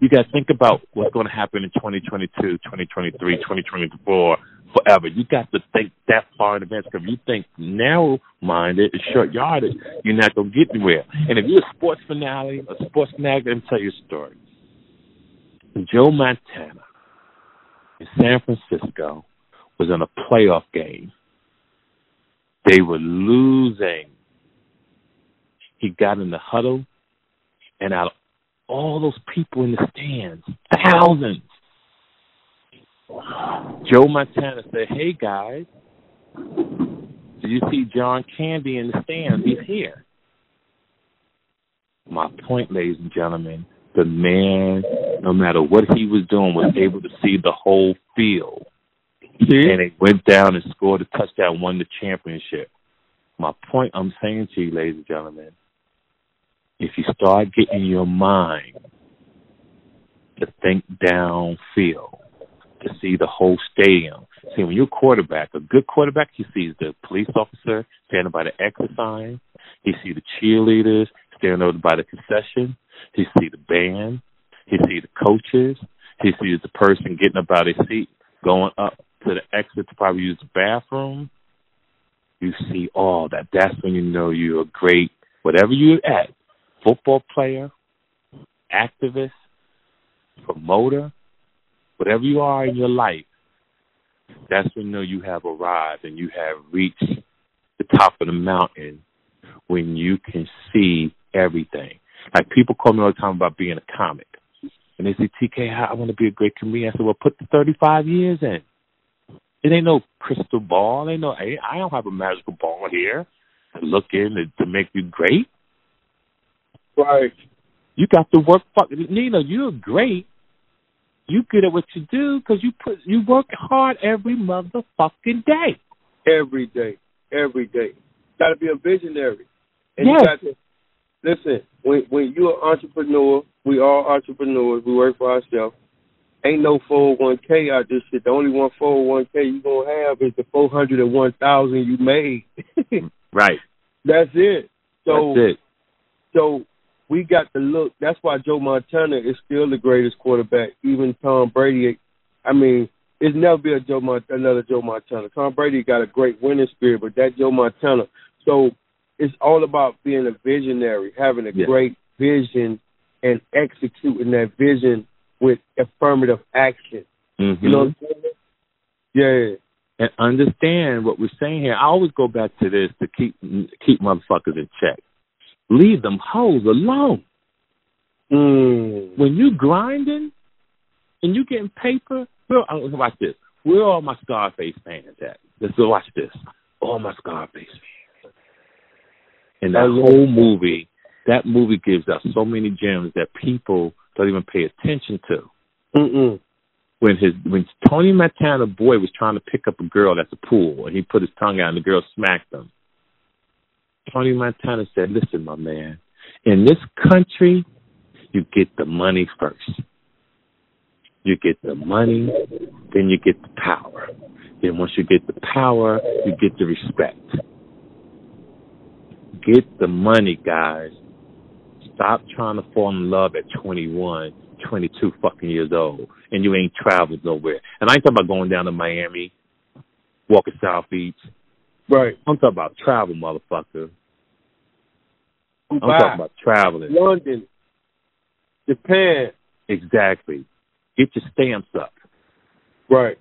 You got to think about what's going to happen in 2022, 2023, 2024, forever. You got to think that far in advance. Because if you think narrow-minded and short-yarded, you're not going to get anywhere. And if you're a sports finale, a sports fanatic, let me tell you a story. Joe Montana in San Francisco was in a playoff game. They were losing. He got in the huddle, and out of all those people in the stands, thousands, Joe Montana said, Hey guys, do you see John Candy in the stands? He's here. My point, ladies and gentlemen, the man, no matter what he was doing, was able to see the whole field. And they went down and scored a touchdown, won the championship. My point I'm saying to you, ladies and gentlemen, if you start getting your mind to think downfield, to see the whole stadium. See, when you're a quarterback, a good quarterback, he sees the police officer standing by the exit sign. He sees the cheerleaders standing over by the concession. He sees the band. He sees the coaches. He sees the person getting up out of his seat, going up to the exit to probably use the bathroom. You see all that. That's when you know you're a great, whatever you're at, football player, activist, promoter, whatever you are in your life, that's when you know you have arrived and you have reached the top of the mountain when you can see everything. Like people call me all the time about being a comic. And they say, TK, I want to be a great comedian. I said, well, put the 35 years in. It ain't no crystal ball. Ain't no, I don't have a magical ball here to look in to, to make you great. Right. You got to work. Fuck, Nino, you're great. You good at what you do because you put you work hard every motherfucking day. Every day. Every day. Got to be a visionary. And Yes. you got to listen. When when you're an entrepreneur, we all entrepreneurs. We work for ourselves. Ain't no 401k out this shit. The only one 401k you gonna have is the 401,000 you made. *laughs* Right. That's it. So That's it. So we got to look. That's why Joe Montana is still the greatest quarterback. Even Tom Brady. I mean, it's never be a Joe Mont- another Joe Montana. Tom Brady got a great winning spirit, but that Joe Montana. So it's all about being a visionary, having a Yeah. great vision, and executing that vision with affirmative action. Mm-hmm. You know what I'm saying? Yeah. and understand what we're saying here. I always go back to this to keep keep motherfuckers in check. Leave them hoes alone. Mm. When you grinding and you getting paper, well, watch this. Where are all my Scarface fans at? Let's go watch this. All my Scarface fans. And that Oh, whole movie, that movie gives us so many gems that people don't even pay attention to. Mm-mm. when his when Tony Montana boy was trying to pick up a girl at the pool and he put his tongue out and the girl smacked him. Tony Montana said, Listen, my man, in this country you get the money first. You get the money, then you get the power. Then once you get the power, you get the respect. Get the money, guys. Stop trying to fall in love at 21, 22 fucking years old, and you ain't traveled nowhere. And I ain't talking about going down to Miami, walking South Beach. Right. I'm talking about travel, motherfucker. I'm talking about traveling. London, Japan. Exactly. Get your stamps up. Right.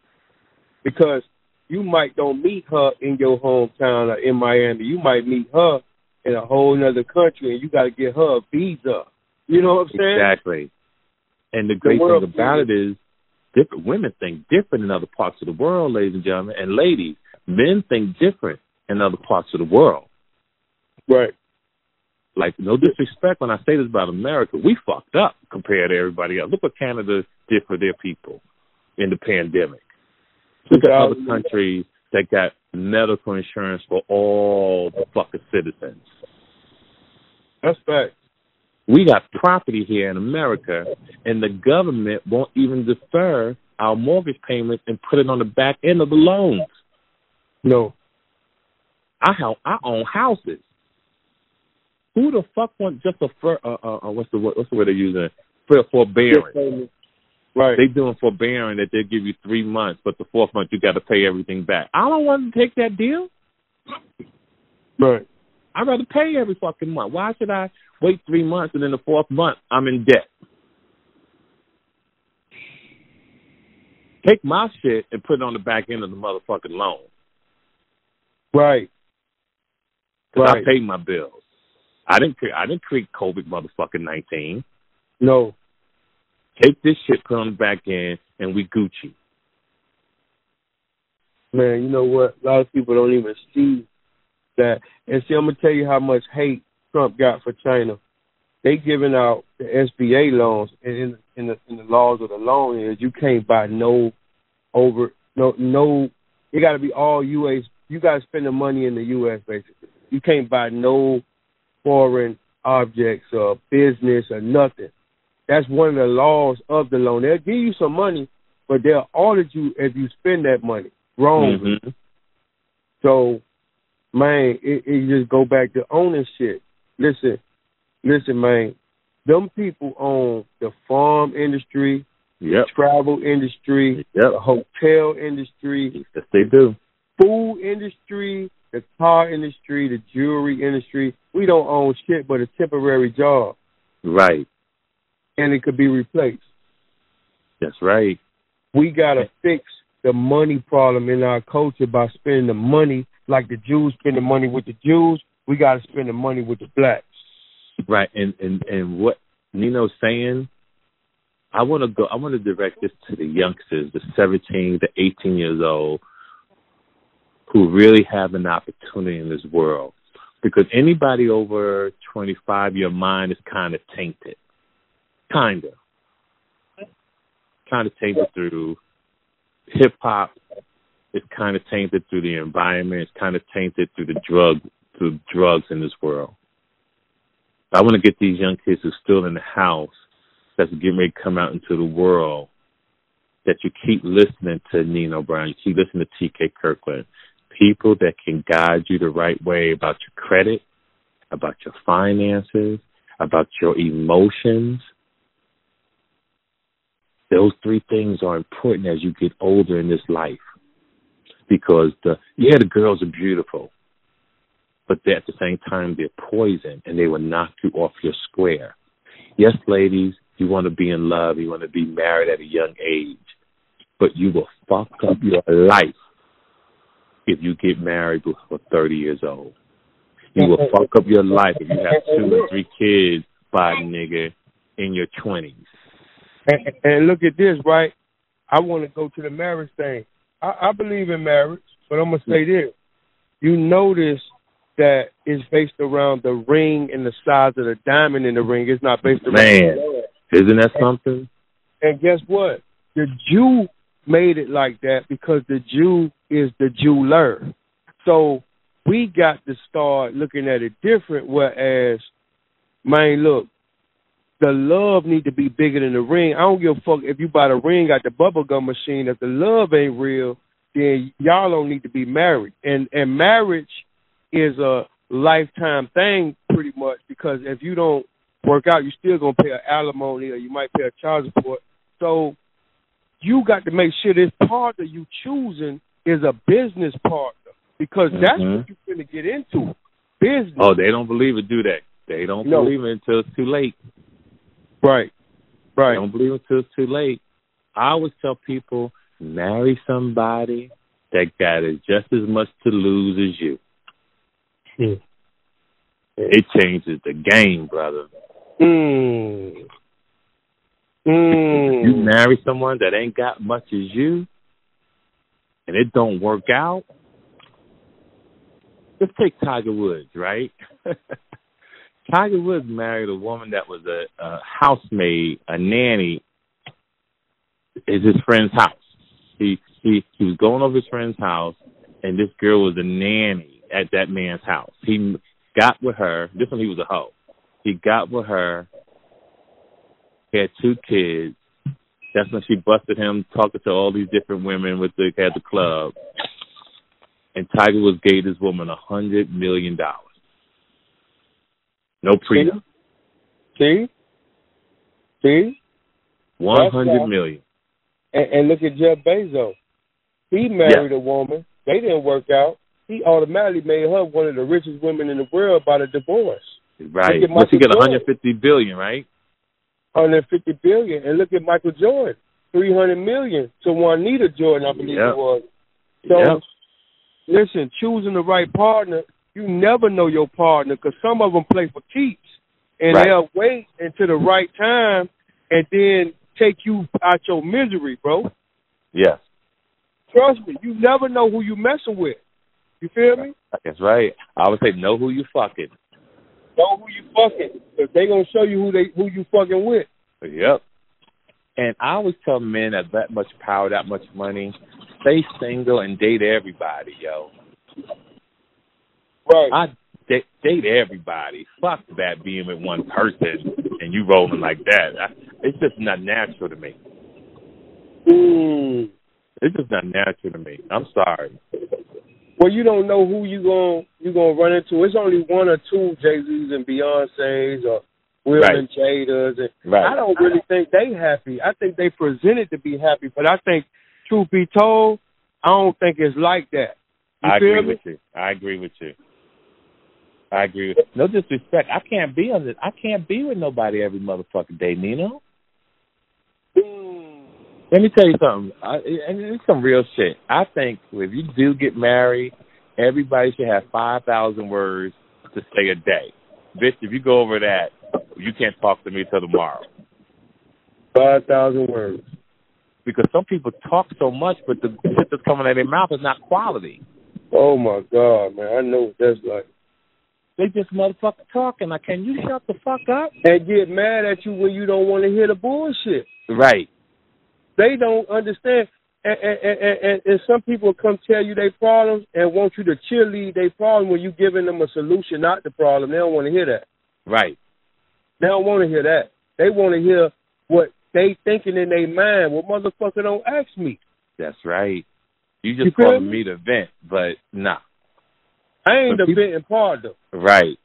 Because you might don't meet her in your hometown or in Miami. You might meet her in a whole other country and you gotta get her a visa. You know what I'm saying? Exactly. And the great world thing about it is different women think different in other parts of the world, ladies and gentlemen. And ladies, men think different in other parts of the world. Right. Like no disrespect when I say this about America, we fucked up compared to everybody else. Look what Canada did for their people in the pandemic. Look at other countries that got medical insurance for all the fucking citizens. That's fact. We got property here in America, and the government won't even defer our mortgage payments and put it on the back end of the loans. No. I have, I own houses. Who the fuck wants just a for, uh, uh, uh, what's the word, what's the word they're using for forbearance? Right. They doing forbearing that they give you three months, but the fourth month you got to pay everything back. I don't want to take that deal. right. I'd rather pay every fucking month. Why should I wait three months and then the fourth month I'm in debt? Take my shit and put it on the back end of the motherfucking loan. Right. Because Right. I paid my bills. I didn't. cre- I didn't create COVID motherfucking nineteen. No. Take this shit, put it on the back end, and we Gucci. Man, you know what? A lot of people don't even see that. And see, I'm gonna tell you how much hate Trump got for China. They giving out the SBA loans, and in, in the in the laws of the loan is you can't buy no over no no. It got to be all U.S. You got to spend the money in the U.S. basically. You can't buy no foreign objects or business or nothing. That's one of the laws of the loan. They'll give you some money, but they'll audit you if you spend that money wrongly. Mhm. So, man, it, it just go back to owning shit. Listen, listen, man. Them people own the farm industry, Yep. travel industry, the hotel industry, Yes, they do. food industry, the car industry, the jewelry industry. We don't own shit but a temporary job, Right. and it could be replaced. That's right. We gotta fix the money problem in our culture by spending the money like the Jews spend the money with the Jews. We gotta spend the money with the blacks. Right. And and and what Nino's saying, I want to go. I want to direct this to the youngsters, the 17 to 18 years old, who really have an opportunity in this world. Because anybody over 25, your mind is kind of tainted. Kind of. Kind of tainted through hip hop. It's kind of tainted through the environment. It's kind of tainted through the drug, through drugs in this world. I want to get these young kids who's still in the house that's getting ready to come out into the world that you keep listening to Nino Brown, you keep listening to TK Kirkland. People that can guide you the right way about your credit, about your finances, about your emotions. Those three things are important as you get older in this life. Because the yeah, the girls are beautiful, but they, at the same time they're poison and they will knock you off your square. Yes, ladies, you want to be in love, you want to be married at a young age, but you will fuck up your life if you get married before 30 years old. You will fuck up your life if you have two or three kids by a nigga in your 20s. And, and look at this, right? I want to go to the marriage thing. I, I believe in marriage, but I'm gonna say this: you notice that it's based around the ring and the size of the diamond in the ring. It's not based around. Man, isn't that something? And guess what? The Jew made it like that because the Jew is the jeweler. So we got to start looking at it different. Whereas, man, look, the love need to be bigger than the ring. I don't give a fuck if you buy the ring at the bubblegum machine. If the love ain't real, then y'all don't need to be married. And and marriage is a lifetime thing pretty much because if you don't work out, you're still gonna pay an alimony or you might pay a child support. So you got to make sure this partner you choosing is a business partner because that's Mhm. what you're gonna get into. Business. Oh, they don't believe it, do that. They don't No. believe it until it's too late. right. They Right. don't believe it until it's too late. I always tell people, marry somebody that got as just as much to lose as you. Hmm. It changes the game, brother. Mm. You Mm. marry someone that ain't got much as you, and it don't work out. Let's take Tiger Woods, right? *laughs* Tiger Woods married a woman that was a, a housemaid, a nanny, at his friend's house. He he he was going over his friend's house, and this girl was a nanny at that man's house. He got with her. This one he was a hoe. He got with her. He had two kids. That's when she busted him talking to all these different women with the at the club. And Tiger was gave this woman a hundred million dollars. No prenup. See? See? One That's hundred million. And, and look at Jeff Bezos. He married a woman. They didn't work out. He automatically made her one of the richest women in the world by the divorce. Right. Once you get one hundred fifty billion, right? 150 billion. And look at Michael Jordan. 300 million to Juanita Jordan, I believe Yep. it was. So, Yep. listen, choosing the right partner, you never know your partner because some of them play for keeps. And Right. they'll wait until the right time and then take you out your misery, bro. Yes. Trust me, you never know who you messing with. You feel me? That's right. I would say know who you fucking. Know who you fucking. They going to show you who they who you fucking with. Yep. And I always tell men that that much power, that much money, stay single and date everybody, yo. Right. I date, date everybody. Fuck that being with one person and you rolling like that. I, it's just not natural to me. Mm. It's just not natural to me. I'm sorry. Well, you don't know who you going you gonna run into. It's only one or two Jay Z's and Beyonces or Will Right. and Jada's, and Right. I don't really think they happy. I think they presented to be happy, but I think, truth be told, I don't think it's like that. You I feel agree me? with you. I agree with you. I agree. With, no disrespect. I can't be on this. I can't be with nobody every motherfucking day, Nino. Let me tell you something. I, and it's some real shit. I think if you do get married, everybody should have five thousand words to say a day. Bitch, if you go over that, you can't talk to me till tomorrow. Five thousand words. Because some people talk so much, but the shit that's coming out of their mouth is not quality. Oh my God, man! I know what that's like. They just motherfucker talking. Like, can you shut the fuck up? And get mad at you when you don't want to hear the bullshit. Right. They don't understand. And, and, and, and, and some people come tell you their problems and want you to cheerlead their problem when you're giving them a solution, not the problem. They don't want to hear that. Right. They don't want to hear that. They want to hear what they thinking in their mind. Well, motherfucker, don't ask me. That's right. You just calling me? me to vent, but nah. I ain't the people- venting part though. Right.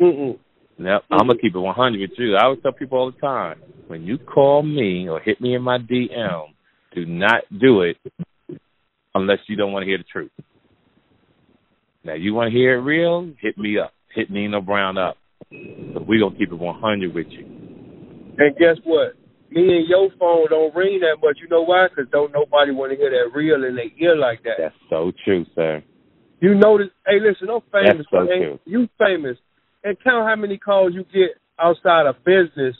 Mm-mm. Yep, I'm gonna keep it 100 with you. I always tell people all the time: when you call me or hit me in my DM, do not do it unless you don't want to hear the truth. Now, you want to hear it real? Hit me up. Hit Nino Brown up. But we gonna keep it 100 with you. And guess what? Me and your phone don't ring that much. You know why? Because don't nobody want to hear that real in their ear like that. That's so true, sir. You notice? Hey, listen, I'm famous. That's so man. true. You famous, and count how many calls you get outside of business.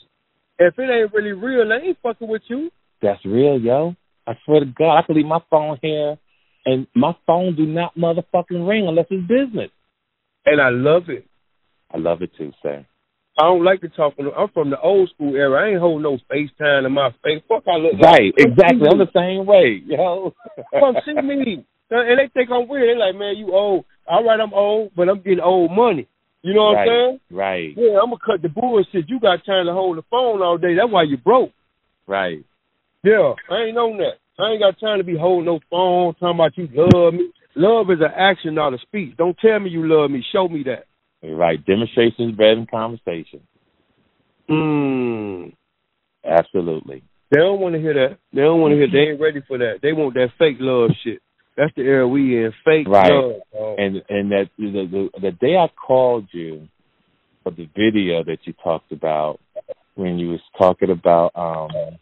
If it ain't really real, they ain't fucking with you. That's real, yo. I swear to God, I can leave my phone here, and my phone do not motherfucking ring unless it's business. And I love it. I love it too, sir. I don't like to talk. I'm from the old school era. I ain't holding no FaceTime in my face. Fuck, I look like. Right, exactly. I'm the same way, yo. Come see me. *laughs* And they think I'm weird. They like, man, you old. All right, I'm old, but I'm getting old money. You know what right, I'm saying? right, Yeah, I'm gonna cut the bullshit. You got time to hold the phone all day. That's why you broke. right. Yeah, I ain't on that. I ain't got time to be holding no phone, talking about you love me. Love is an action, not a speech. Don't tell me you love me. Show me that. Right. Demonstration is better than conversation. Mm. Absolutely. They don't want to hear that. They don't want to hear. They ain't ready for that. They want that fake love shit. That's the era we in. Fake Right. love. And and that the, the the day I called you for the video that you talked about when you was talking about um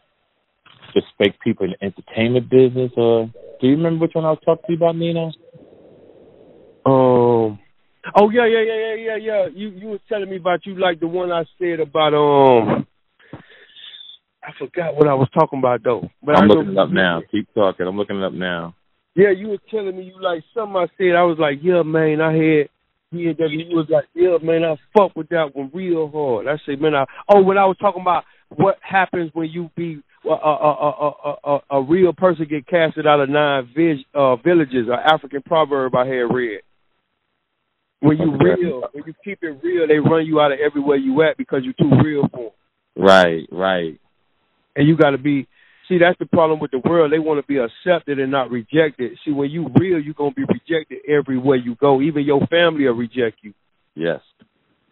just fake people in the entertainment business or do you remember which one I was talking to you about, Nino? Um. Oh yeah, yeah, yeah, yeah, yeah, yeah. You you was telling me about you like the one I said about um. I forgot what I was talking about though. But I'm looking it up now. Keep talking. I'm looking it up now. Yeah, you was telling me you like something I said. I was like, yeah, man. I had yeah, that you was like, yeah, man. I fuck with that one real hard. I said, man. I oh, when I was talking about what happens when you be a a a a, a, a real person get casted out of nine vis, uh, villages. An African proverb I had read. When you real, when you keep it real, they run you out of everywhere you at because you're too real for 'em. Right, right. and you got to be see that's the problem with the world. They want to be accepted and not rejected. See when you real you're going to be rejected everywhere you go. Even your family will reject you. Yes.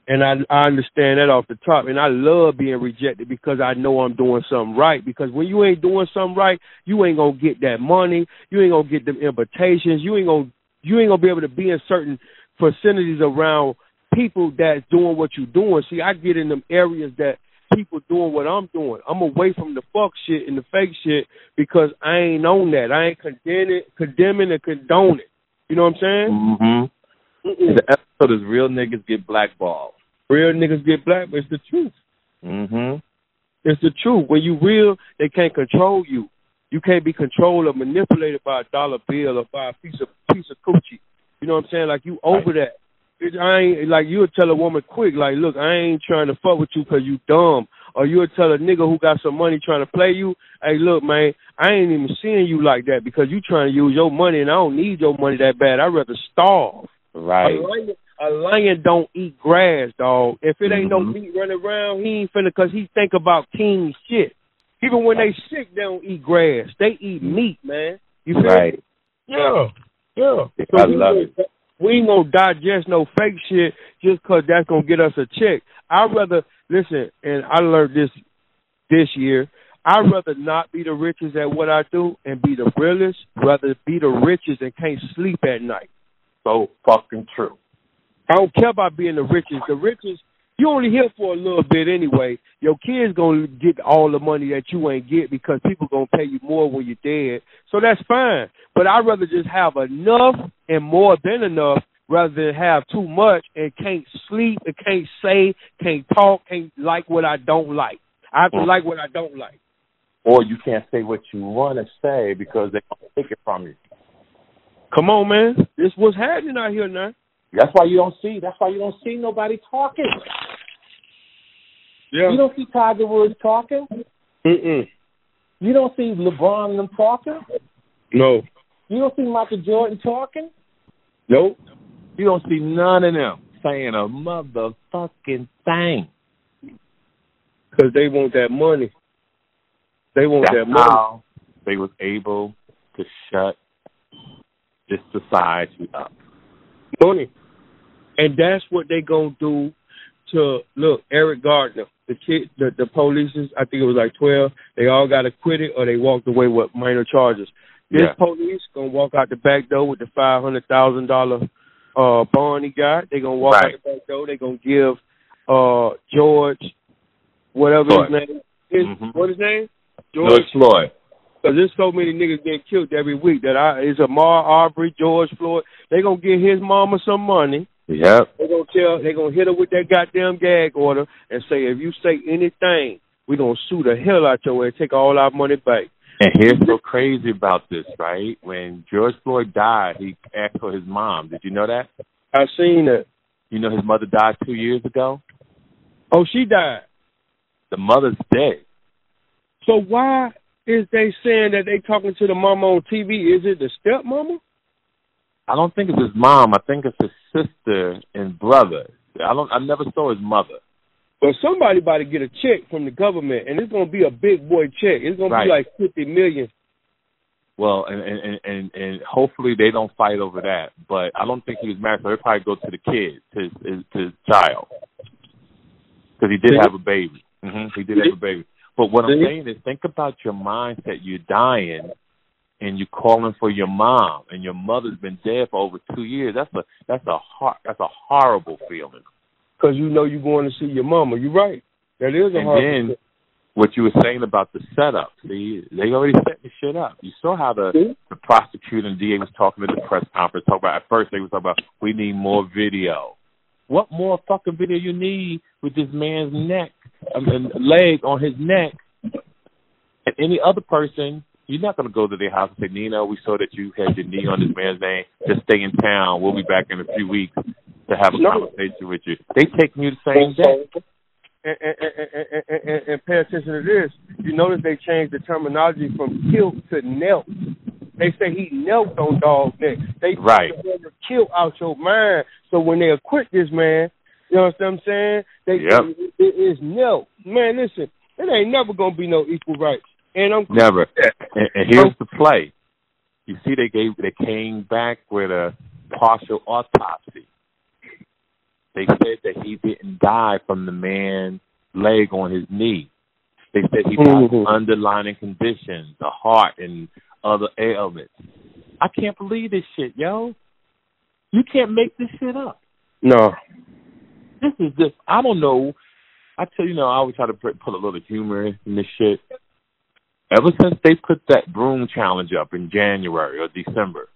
and i i understand that off the top. And i love being rejected because i know i'm doing something right. Because when you ain't doing something right you ain't going to get that money. You ain't going to get them invitations. You ain't going to you ain't going to be able to be in certain vicinities around people that's doing what you're doing. See i get in them areas that people doing what I'm doing. I'm away from the fuck shit and the fake shit because I ain't on that. I ain't condemning, condemning and condoning. You know what I'm saying? Mm-hmm. Mm-mm. The episode is real niggas get blackballed. Real niggas get black, but it's the truth. Mm-hmm. It's the truth. When you real, they can't control you. You can't be controlled or manipulated by a dollar bill or by a piece of piece of coochie. You know what I'm saying? Like you over that. Bitch, I ain't like you'll tell a woman quick, like, look, I ain't trying to fuck with you 'cause you dumb. Or you'll tell a nigga who got some money trying to play you, hey, look, man, I ain't even seeing you like that because you trying to use your money and I don't need your money that bad. I'd rather starve. Right. A lion, a lion don't eat grass, dog. If it ain't no Mhm. meat running around, he ain't finna cause he think about king shit. Even when they sick, they don't eat grass. They eat meat, man. You feel Right. me? Yeah, yeah. I we love it. We ain't gonna digest no fake shit just cause that's gonna get us a check. I'd rather listen, and I learned this this year. I'd rather not be the richest at what I do and be the realest, rather be the richest and can't sleep at night. So fucking true. I don't care about being the richest. The richest, you only here for a little bit anyway. Your kids gonna get all the money that you ain't get because people gonna pay you more when you're dead. So that's fine. But I'd rather just have enough and more than enough rather than have too much and can't sleep and can't say, can't talk, can't like what I don't like. I have to Mm. like what I don't like. Or you can't say what you want to say because they're going to take it from you. Come on, man. This what's happening out here now. That's why you don't see. That's why you don't see nobody talking. Yeah. You don't see Tiger Woods talking. Mm-mm. You don't see LeBron and them talking. No. You don't see Michael Jordan talking. Nope. You don't see none of them saying a motherfucking thing. Because they want that money. They want That's that money. how they was able to shut this society up. money. And that's what they gonna do to look Eric Garner, the kid, the the police. I think it was like twelve. They all got acquitted or they walked away with minor charges. This Yeah. police gonna walk out the back door with the five hundred thousand dollar uh bond he got. They gonna walk Right. out the back door. They gonna give uh George whatever Floyd. his name is. Mhm. What his name? George Floyd. Because there's so many niggas getting killed every week that I it's Ahmaud Arbery, George Floyd. They gonna give his mama some money. Yep. they're gonna tell They're gonna hit her with that goddamn gag order and say if you say anything, we're gonna sue the hell out your and take all our money back. And here's what's so crazy about this, right? When George Floyd died, he asked for his mom. Did you know that? I seen it. You know his mother died two years ago? Oh, she died. The mother's dead. So why is they saying that they talking to the mama on TV? Is it the stepmama? I don't think it's his mom. I think it's his sister and brother. I don't. I never saw his mother. But somebody about to get a check from the government, and it's gonna be a big boy check. It's gonna Right. be like fifty million. Well, and and and and hopefully they don't fight over that. But I don't think he was married, so he'll probably go to the kid, to his, his, to his child, because he did have a baby. hmm He did Did have a baby. But what I'm saying is, think about your mindset. You're dying, and you're calling for your mom, and your mother's been dead for over two years. That's a that's a hor- that's a horrible feeling. Because you know you're going to see your mama. You're right. That is a And hard. then what you were saying about the setup. See, they already set the shit up. You saw how the See? the prosecutor and DA was talking at the press conference. Talking about at first they was talking about we need more video. What more fucking video you need with this man's neck um, I mean, leg on his neck? And any other person, you're not going to go to their house and say, Nina, we saw that you had your knee on this man's name. Just stay in town. We'll be back in a few weeks to have a No. conversation with you. They taking you the same day. And, and, and, and, and, pay attention to this. You notice they changed the terminology from killed to knelt. They say he knelt on dog's neck. They Right. the kill out your mind. So when they acquit this man, you know what I'm saying? They Yep. it, it is knelt. Man, listen, it ain't never gonna be no equal rights. And I'm Never. And, and here's the play. You see, they gave they came back with a partial autopsy. They said that he didn't die from the man's leg on his knee. They said he died Mhm. underlying conditions, the heart and other ailments. I can't believe this shit, yo. You can't make this shit up. No. This is just I don't know. I tell you, know, I always try to put put a little humor in this shit. Ever since they put that broom challenge up in January or December,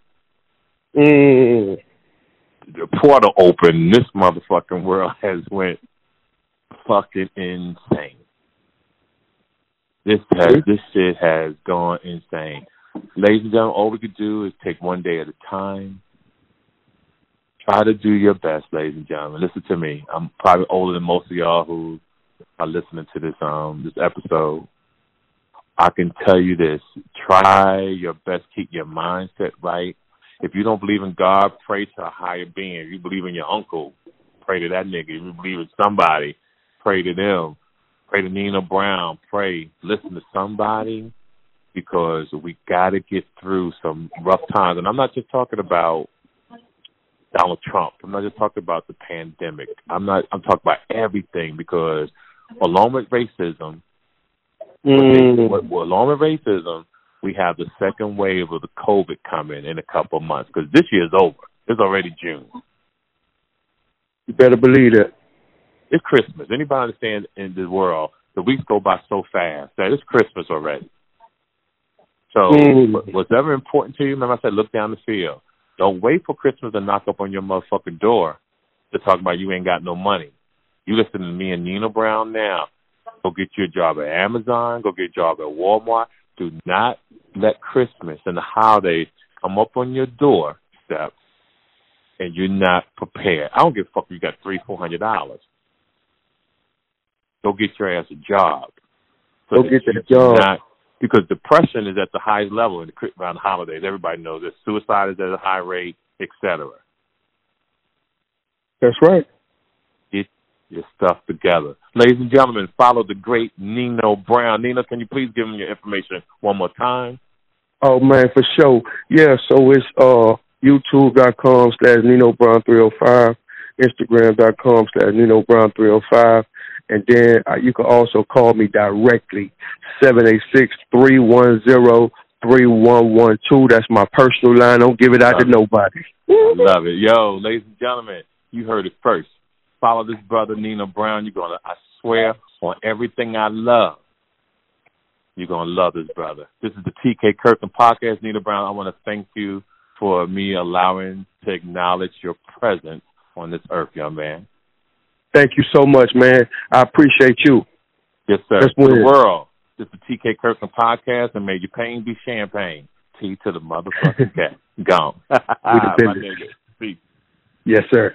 Mm. the portal opened. This motherfucking world *laughs* has went fucking insane. This has this shit has gone insane. Ladies and gentlemen, all we could do is take one day at a time. Try to do your best, ladies and gentlemen. Listen to me. I'm probably older than most of y'all who are listening to this um this episode. I can tell you this. Try your best, keep your mindset right. If you don't believe in God, pray to a higher being. If you believe in your uncle, pray to that nigga. If you believe in somebody, pray to them. Pray to Nino Brown. Pray. Listen to somebody because we got to get through some rough times. And I'm not just talking about Donald Trump. I'm not just talking about the pandemic. I'm not. I'm talking about everything because along with racism, Mm. well, along with racism, we have the second wave of the COVID coming in a couple of months because this year's over. It's already June. You better believe it. It's Christmas. Anybody understand in the world, the weeks go by so fast that it's Christmas already. So, Mm. wh- whatever important to you, remember I said, look down the field. Don't wait for Christmas to knock up on your motherfucking door to talk about you ain't got no money. You listen to me and Nino Brown now. Go get you a job at Amazon. Go get a job at Walmart. Do not let Christmas and the holidays come up on your doorstep and you're not prepared. I don't give a fuck if you got three, four hundred dollars. Go get your ass a job. So Go get you that job. Not, because depression is at the highest level in the, around the holidays. Everybody knows this. Suicide is at a high rate, etc. That's right. Get your stuff together. Ladies and gentlemen, follow the great Nino Brown. Nino, can you please give them your information one more time? Oh man, for sure. Yeah, so it's uh youtube.com slash Nino Brown three oh five. Instagram.com slash Nino Brown 305. And then uh, you can also call me directly, 786-310-3112. That's my personal line. Don't give it out to nobody. Love it. Yo, ladies and gentlemen, you heard it first. Follow this brother, Nino Brown. You're going to, I swear, on everything I love, you're going to love this brother. This is the TK Kirkland podcast. Nino Brown, I want to thank you for me allowing to acknowledge your presence on this earth, young man. Thank you so much, man. I appreciate you. Yes, sir. To the world. This is the TK Kirkland podcast, and may your pain be champagne. T to the motherfucking *laughs* cat. Gone. We *laughs* My dependent. nigga. Peace. Yes, sir.